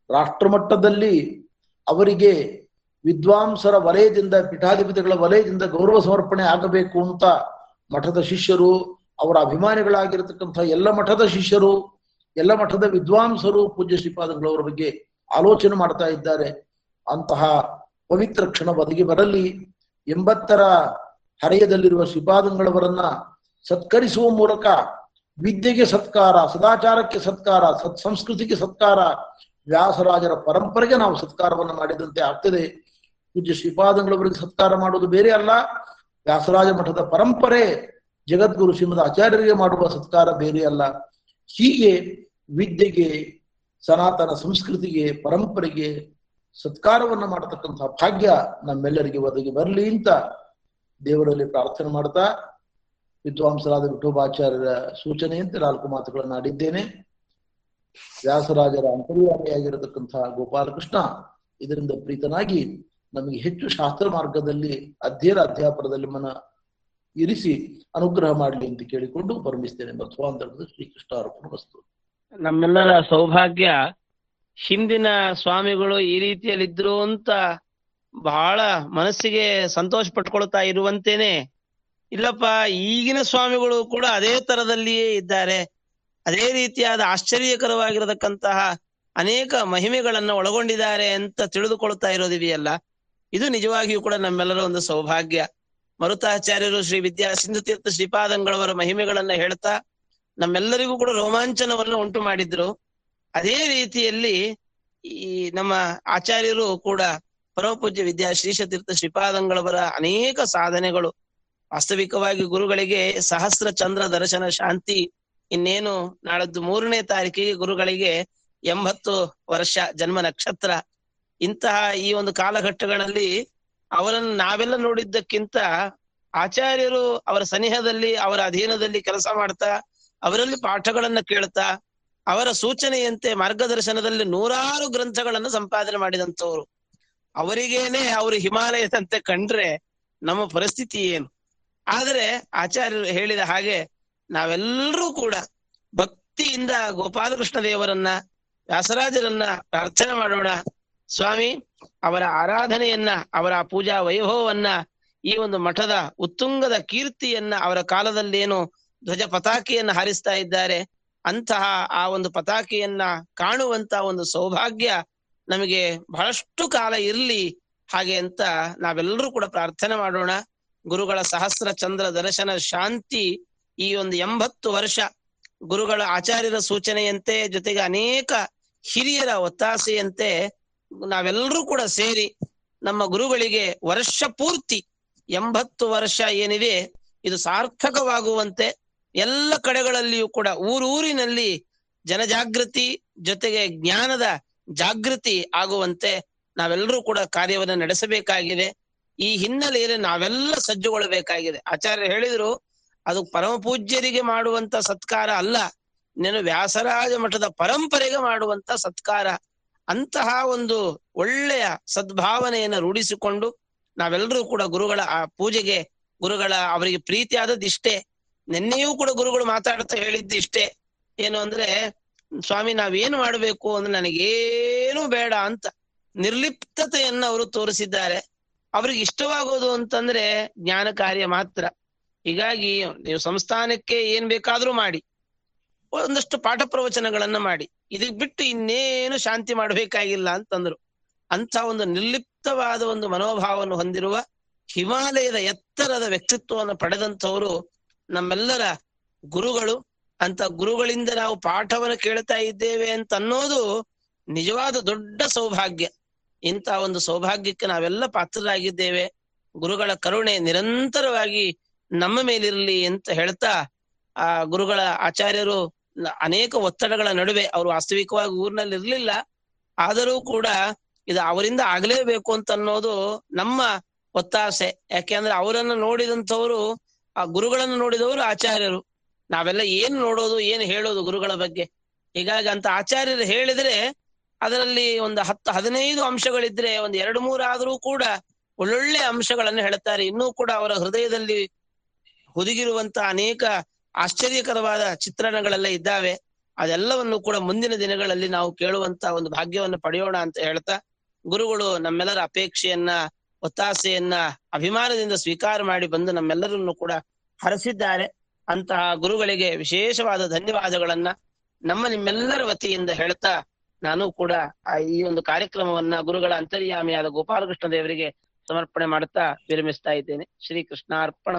B: ರಾಷ್ಟ್ರಮಟ್ಟದಲ್ಲಿ ಅವರಿಗೆ ವಿದ್ವಾಂಸರ ವಲಯದಿಂದ, ಪೀಠಾಧಿಪತಿಗಳ ವಲಯದಿಂದ ಗೌರವ ಸಮರ್ಪಣೆ ಆಗಬೇಕು ಅಂತ ಮಠದ ಶಿಷ್ಯರು, ಅವರ ಅಭಿಮಾನಿಗಳಾಗಿರತಕ್ಕಂಥ ಎಲ್ಲ ಮಠದ ಶಿಷ್ಯರು, ಎಲ್ಲ ಮಠದ ವಿದ್ವಾಂಸರು, ಪೂಜ್ಯ ಶ್ರೀಪಾದಗಳವರ ಬಗ್ಗೆ ಆಲೋಚನೆ ಮಾಡ್ತಾ ಇದ್ದಾರೆ. ಅಂತಹ ಪವಿತ್ರ ಕ್ಷಣ ಬದಗಿ ಬರಲಿ. ಎಂಬತ್ತರ ಹರೆಯದಲ್ಲಿರುವ ಶ್ರೀಪಾದಂಗಳವರನ್ನ ಸತ್ಕರಿಸುವ ಮೂಲಕ ವಿದ್ಯೆಗೆ ಸತ್ಕಾರ, ಸದಾಚಾರಕ್ಕೆ ಸತ್ಕಾರ ಸತ್ ಸಂಸ್ಕೃತಿಗೆ ಸತ್ಕಾರ, ವ್ಯಾಸರಾಜರ ಪರಂಪರೆಗೆ ನಾವು ಸತ್ಕಾರವನ್ನು ಮಾಡಿದಂತೆ ಆಗ್ತದೆ. ಪೂಜ್ಯ ಶ್ರೀಪಾದಂಗಳವರಿಗೆ ಸತ್ಕಾರ ಮಾಡುವುದು ಬೇರೆ ಅಲ್ಲ. ವ್ಯಾಸರಾಜ ಮಠದ ಪರಂಪರೆ ಜಗದ್ಗುರು ಶ್ರೀಮದ ಆಚಾರ್ಯರಿಗೆ ಮಾಡುವ ಸತ್ಕಾರ ಬೇರೆ ಅಲ್ಲ. ಹೀಗೆ ವಿದ್ಯೆಗೆ, ಸನಾತನ ಸಂಸ್ಕೃತಿಗೆ, ಪರಂಪರೆಗೆ ಸತ್ಕಾರವನ್ನು ಮಾಡತಕ್ಕಂತಹ ಭಾಗ್ಯ ನಮ್ಮೆಲ್ಲರಿಗೆ ಒದಗಿ ಬರಲಿ ಅಂತ ದೇವರಲ್ಲಿ ಪ್ರಾರ್ಥನೆ ಮಾಡ್ತಾ ವಿದ್ವಾಂಸರಾದ ವಿಠೋಬಾಚಾರ್ಯರ ಸೂಚನೆಯಂತೆ ನಾಲ್ಕು ಮಾತುಗಳನ್ನು ಆಡಿದ್ದೇನೆ. ವ್ಯಾಸರಾಜರ ಅಂತರ್ಯಾಮಿಯಾಗಿರತಕ್ಕಂತಹ ಗೋಪಾಲಕೃಷ್ಣ ಇದರಿಂದ ಪ್ರೀತನಾಗಿ ನಮಗೆ ಹೆಚ್ಚು ಶಾಸ್ತ್ರ ಮಾರ್ಗದಲ್ಲಿ ಅಧ್ಯಯನ ಅಧ್ಯಾಪನದಲ್ಲಿ ಮನ ಇರಿಸಿ ಅನುಗ್ರಹ ಮಾಡಲಿ ಅಂತ ಕೇಳಿಕೊಂಡು ಮಧ್ವಾಂತರದ ಶ್ರೀಕೃಷ್ಣ
A: ನಮ್ಮೆಲ್ಲರ ಸೌಭಾಗ್ಯ, ಹಿಂದಿನ ಸ್ವಾಮಿಗಳು ಈ ರೀತಿಯಲ್ಲಿದ್ರು ಅಂತ ಬಹಳ ಮನಸ್ಸಿಗೆ ಸಂತೋಷ ಪಟ್ಕೊಳ್ತಾ ಇರುವಂತೇನೆ. ಇಲ್ಲಪ್ಪ, ಈಗಿನ ಸ್ವಾಮಿಗಳು ಕೂಡ ಅದೇ ತರದಲ್ಲಿಯೇ ಇದ್ದಾರೆ. ಅದೇ ರೀತಿಯಾದ ಆಶ್ಚರ್ಯಕರವಾಗಿರತಕ್ಕಂತಹ ಅನೇಕ ಮಹಿಮೆಗಳನ್ನ ಒಳಗೊಂಡಿದ್ದಾರೆ ಅಂತ ತಿಳಿದುಕೊಳ್ತಾ ಇರೋದಿದೆಯಲ್ಲ ಇದು ನಿಜವಾಗಿಯೂ ಕೂಡ ನಮ್ಮೆಲ್ಲರ ಒಂದು ಸೌಭಾಗ್ಯ. ಮರುತಾಚಾರ್ಯರು ಶ್ರೀ ವಿದ್ಯಾ ಸಿಂಧು ತೀರ್ಥ ಶ್ರೀಪಾದಂಗಳವರ ಮಹಿಮೆಗಳನ್ನ ಹೇಳ್ತಾ ನಮ್ಮೆಲ್ಲರಿಗೂ ಕೂಡ ರೋಮಾಂಚನವನ್ನು ಉಂಟು ಮಾಡಿದ್ರು. ಅದೇ ರೀತಿಯಲ್ಲಿ ಈ ನಮ್ಮ ಆಚಾರ್ಯರು ಕೂಡ ಪರಮಪೂಜ್ಯ ವಿದ್ಯಾ ಶ್ರೀಶತೀರ್ಥ ಶ್ರೀಪಾದಂಗಳವರ ಅನೇಕ ಸಾಧನೆಗಳು. ವಾಸ್ತವಿಕವಾಗಿ ಗುರುಗಳಿಗೆ ಸಹಸ್ರ ಚಂದ್ರ ದರ್ಶನ ಶಾಂತಿ ಇನ್ನೇನು ನಾಳದ್ದು ಮೂರನೇ ತಾರೀಕಿಗೆ ಗುರುಗಳಿಗೆ ಎಂಬತ್ತು ವರ್ಷ ಜನ್ಮ ನಕ್ಷತ್ರ. ಇಂತಹ ಈ ಒಂದು ಕಾಲಘಟ್ಟಗಳಲ್ಲಿ ಅವರನ್ನು ನಾವೆಲ್ಲ ನೋಡಿದ್ದಕ್ಕಿಂತ ಆಚಾರ್ಯರು ಅವರ ಸನಿಹದಲ್ಲಿ, ಅವರ ಅಧೀನದಲ್ಲಿ ಕೆಲಸ ಮಾಡ್ತಾ, ಅವರಲ್ಲಿ ಪಾಠಗಳನ್ನ ಕೇಳ್ತಾ, ಅವರ ಸೂಚನೆಯಂತೆ ಮಾರ್ಗದರ್ಶನದಲ್ಲಿ ನೂರಾರು ಗ್ರಂಥಗಳನ್ನು ಸಂಪಾದನೆ ಮಾಡಿದಂಥವ್ರು. ಅವರಿಗೇನೆ ಅವರು ಹಿಮಾಲಯದಂತೆ ಕಂಡ್ರೆ ನಮ್ಮ ಪರಿಸ್ಥಿತಿ ಏನು? ಆದರೆ ಆಚಾರ್ಯರು ಹೇಳಿದ ಹಾಗೆ ನಾವೆಲ್ಲರೂ ಕೂಡ ಭಕ್ತಿಯಿಂದ ಗೋಪಾಲಕೃಷ್ಣ ದೇವರನ್ನ, ವ್ಯಾಸರಾಜರನ್ನ ಪ್ರಾರ್ಥನೆ ಮಾಡೋಣ ಸ್ವಾಮಿ, ಅವರ ಆರಾಧನೆಯನ್ನ, ಅವರ ಪೂಜಾ ವೈಭವವನ್ನ, ಈ ಒಂದು ಮಠದ ಉತ್ತುಂಗದ ಕೀರ್ತಿಯನ್ನ ಅವರ ಕಾಲದಲ್ಲೇನು ಧ್ವಜ ಪತಾಕೆಯನ್ನ ಹಾರಿಸ್ತಾ ಇದ್ದಾರೆ. ಅಂತಹ ಆ ಒಂದು ಪತಾಕಿಯನ್ನ ಕಾಣುವಂತ ಒಂದು ಸೌಭಾಗ್ಯ ನಮಗೆ ಬಹಳಷ್ಟು ಕಾಲ ಇರಲಿ. ಹಾಗೆ ಅಂತ ನಾವೆಲ್ಲರೂ ಕೂಡ ಪ್ರಾರ್ಥನೆ ಮಾಡೋಣ. ಗುರುಗಳ ಸಹಸ್ರ ಚಂದ್ರ ದರ್ಶನ ಶಾಂತಿ ಈ ಒಂದು ಎಂಬತ್ತು ವರ್ಷ ಗುರುಗಳ ಆಚಾರ್ಯರ ಸೂಚನೆಯಂತೆ ಜೊತೆಗೆ ಅನೇಕ ಹಿರಿಯರ ಒತ್ತಾಸೆಯಂತೆ ನಾವೆಲ್ಲರೂ ಕೂಡ ಸೇರಿ ನಮ್ಮ ಗುರುಗಳಿಗೆ ವರ್ಷ ಪೂರ್ತಿ ಎಂಬತ್ತು ವರ್ಷ ಏನಿದೆ, ಇದು ಸಾರ್ಥಕವಾಗುವಂತೆ ಎಲ್ಲ ಕಡೆಗಳಲ್ಲಿಯೂ ಕೂಡ ಊರೂರಿನಲ್ಲಿ ಜನಜಾಗೃತಿ ಜೊತೆಗೆ ಜ್ಞಾನದ ಜಾಗೃತಿ ಆಗುವಂತೆ ನಾವೆಲ್ಲರೂ ಕೂಡ ಕಾರ್ಯವನ್ನು ನಡೆಸಬೇಕಾಗಿದೆ. ಈ ಹಿನ್ನೆಲೆಯಲ್ಲಿ ನಾವೆಲ್ಲ ಸಜ್ಜುಗೊಳ್ಳಬೇಕಾಗಿದೆ. ಆಚಾರ್ಯ ಹೇಳಿದ್ರು, ಅದು ಪರಮ ಪೂಜ್ಯರಿಗೆ ಮಾಡುವಂತ ಸತ್ಕಾರ ಅಲ್ಲ ನೀನು ವ್ಯಾಸರಾಜ ಮಠದ ಪರಂಪರೆಗೆ ಮಾಡುವಂತ ಸತ್ಕಾರ ಅಂತಹ ಒಂದು ಒಳ್ಳೆಯ ಸದ್ಭಾವನೆಯನ್ನು ರೂಢಿಸಿಕೊಂಡು ನಾವೆಲ್ಲರೂ ಕೂಡ ಗುರುಗಳ, ಆ ಪೂಜೆಗೆ ಗುರುಗಳ ಅವರಿಗೆ ಪ್ರೀತಿ ಆದದ್ದಿಷ್ಟೇ ನಿನ್ನೆಯೂ ಕೂಡ ಗುರುಗಳು ಮಾತಾಡ್ತಾ ಹೇಳಿದ್ದು ಇಷ್ಟೇ. ಏನು ಅಂದ್ರೆ, ಸ್ವಾಮಿ ನಾವೇನು ಮಾಡಬೇಕು ಅಂದ್ರೆ ನನಗೇನು ಬೇಡ ಅಂತ ನಿರ್ಲಿಪ್ತತೆಯನ್ನ ಅವರು ತೋರಿಸಿದ್ದಾರೆ. ಅವ್ರಿಗೆ ಇಷ್ಟವಾಗೋದು ಅಂತಂದ್ರೆ ಜ್ಞಾನ ಕಾರ್ಯ ಮಾತ್ರ. ಹೀಗಾಗಿ ನೀವು ಸಂಸ್ಥಾನಕ್ಕೆ ಏನ್ ಬೇಕಾದ್ರೂ ಮಾಡಿ. ಒಂದಷ್ಟು ಪಾಠ ಪ್ರವಚನಗಳನ್ನ ಮಾಡಿ. ಇದಕ್ ಬಿಟ್ಟು ಇನ್ನೇನು ಶಾಂತಿ ಮಾಡಬೇಕಾಗಿಲ್ಲ ಅಂತಂದ್ರು. ಅಂತ ಒಂದು ನಿರ್ಲಿಪ್ತವಾದ ಒಂದು ಮನೋಭಾವವನ್ನು ಹೊಂದಿರುವ ಹಿಮಾಲಯದ ಎತ್ತರದ ವ್ಯಕ್ತಿತ್ವವನ್ನು ಪಡೆದಂಥವರು ನಮ್ಮೆಲ್ಲರ ಗುರುಗಳು. ಅಂತ ಗುರುಗಳಿಂದ ನಾವು ಪಾಠವನ್ನು ಕೇಳ್ತಾ ಇದ್ದೇವೆ ಅಂತ ಅನ್ನೋದು ನಿಜವಾದ ದೊಡ್ಡ ಸೌಭಾಗ್ಯ. ಇಂಥ ಒಂದು ಸೌಭಾಗ್ಯಕ್ಕೆ ನಾವೆಲ್ಲ ಪಾತ್ರರಾಗಿದ್ದೇವೆ. ಗುರುಗಳ ಕರುಣೆ ನಿರಂತರವಾಗಿ ನಮ್ಮ ಮೇಲಿರಲಿ ಅಂತ ಹೇಳ್ತಾ ಆ ಗುರುಗಳ ಆಚಾರ್ಯರು ಅನೇಕ ಒತ್ತಡಗಳ ನಡುವೆ ಅವರು ವಾಸ್ತವಿಕವಾಗಿ ಊರಿನಲ್ಲಿ ಇರ್ಲಿಲ್ಲ. ಆದರೂ ಕೂಡ ಇದು ಅವರಿಂದ ಆಗ್ಲೇಬೇಕು ಅಂತ ಅನ್ನೋದು ನಮ್ಮ ಒತ್ತಾಸೆ. ಯಾಕೆಂದ್ರೆ ಅವರನ್ನ ನೋಡಿದಂಥವ್ರು, ಆ ಗುರುಗಳನ್ನು ನೋಡಿದವರು ಆಚಾರ್ಯರು. ನಾವೆಲ್ಲ ಏನ್ ನೋಡೋದು, ಏನ್ ಹೇಳೋದು ಗುರುಗಳ ಬಗ್ಗೆ? ಹೀಗಾಗಿ ಅಂತ ಆಚಾರ್ಯರು ಹೇಳಿದ್ರೆ ಅದರಲ್ಲಿ ಒಂದು ಹತ್ತು, ಹದಿನೈದು ಅಂಶಗಳಿದ್ರೆ ಒಂದು ಎರಡು ಮೂರು ಆದರೂ ಕೂಡ ಒಳ್ಳೊಳ್ಳೆ ಅಂಶಗಳನ್ನು ಹೇಳ್ತಾರೆ. ಇನ್ನೂ ಕೂಡ ಅವರ ಹೃದಯದಲ್ಲಿ ಹುದುಗಿರುವಂತ ಅನೇಕ ಆಶ್ಚರ್ಯಕರವಾದ ಚಿತ್ರಣಗಳೆಲ್ಲ ಇದ್ದಾವೆ. ಅದೆಲ್ಲವನ್ನು ಕೂಡ ಮುಂದಿನ ದಿನಗಳಲ್ಲಿ ನಾವು ಕೇಳುವಂತ ಒಂದು ಭಾಗ್ಯವನ್ನು ಪಡೆಯೋಣ ಅಂತ ಹೇಳ್ತಾ, ಗುರುಗಳು ನಮ್ಮೆಲ್ಲರ ಅಪೇಕ್ಷೆಯನ್ನ, ಒತ್ತಾಸೆಯನ್ನ, ಅಭಿಮಾನದಿಂದ ಸ್ವೀಕಾರ ಮಾಡಿ ಬಂದು ನಮ್ಮೆಲ್ಲರನ್ನು ಕೂಡ ಹರಸಿದ್ದಾರೆ. ಅಂತಹ ಗುರುಗಳಿಗೆ ವಿಶೇಷವಾದ ಧನ್ಯವಾದಗಳನ್ನ ನಮ್ಮ ನಿಮ್ಮೆಲ್ಲರ ವತಿಯಿಂದ ಹೇಳ್ತಾ, ನಾನು ಕೂಡ ಈ ಒಂದು ಕಾರ್ಯಕ್ರಮವನ್ನ ಗುರುಗಳ ಅಂತರ್ಯಾಮಿಯಾದ ಗೋಪಾಲಕೃಷ್ಣ ದೇವರಿಗೆ ಸಮರ್ಪಣೆ ಮಾಡುತ್ತಾ ವಿರಮಿಸ್ತಾ ಇದ್ದೇನೆ. ಶ್ರೀ ಕೃಷ್ಣಾರ್ಪಣ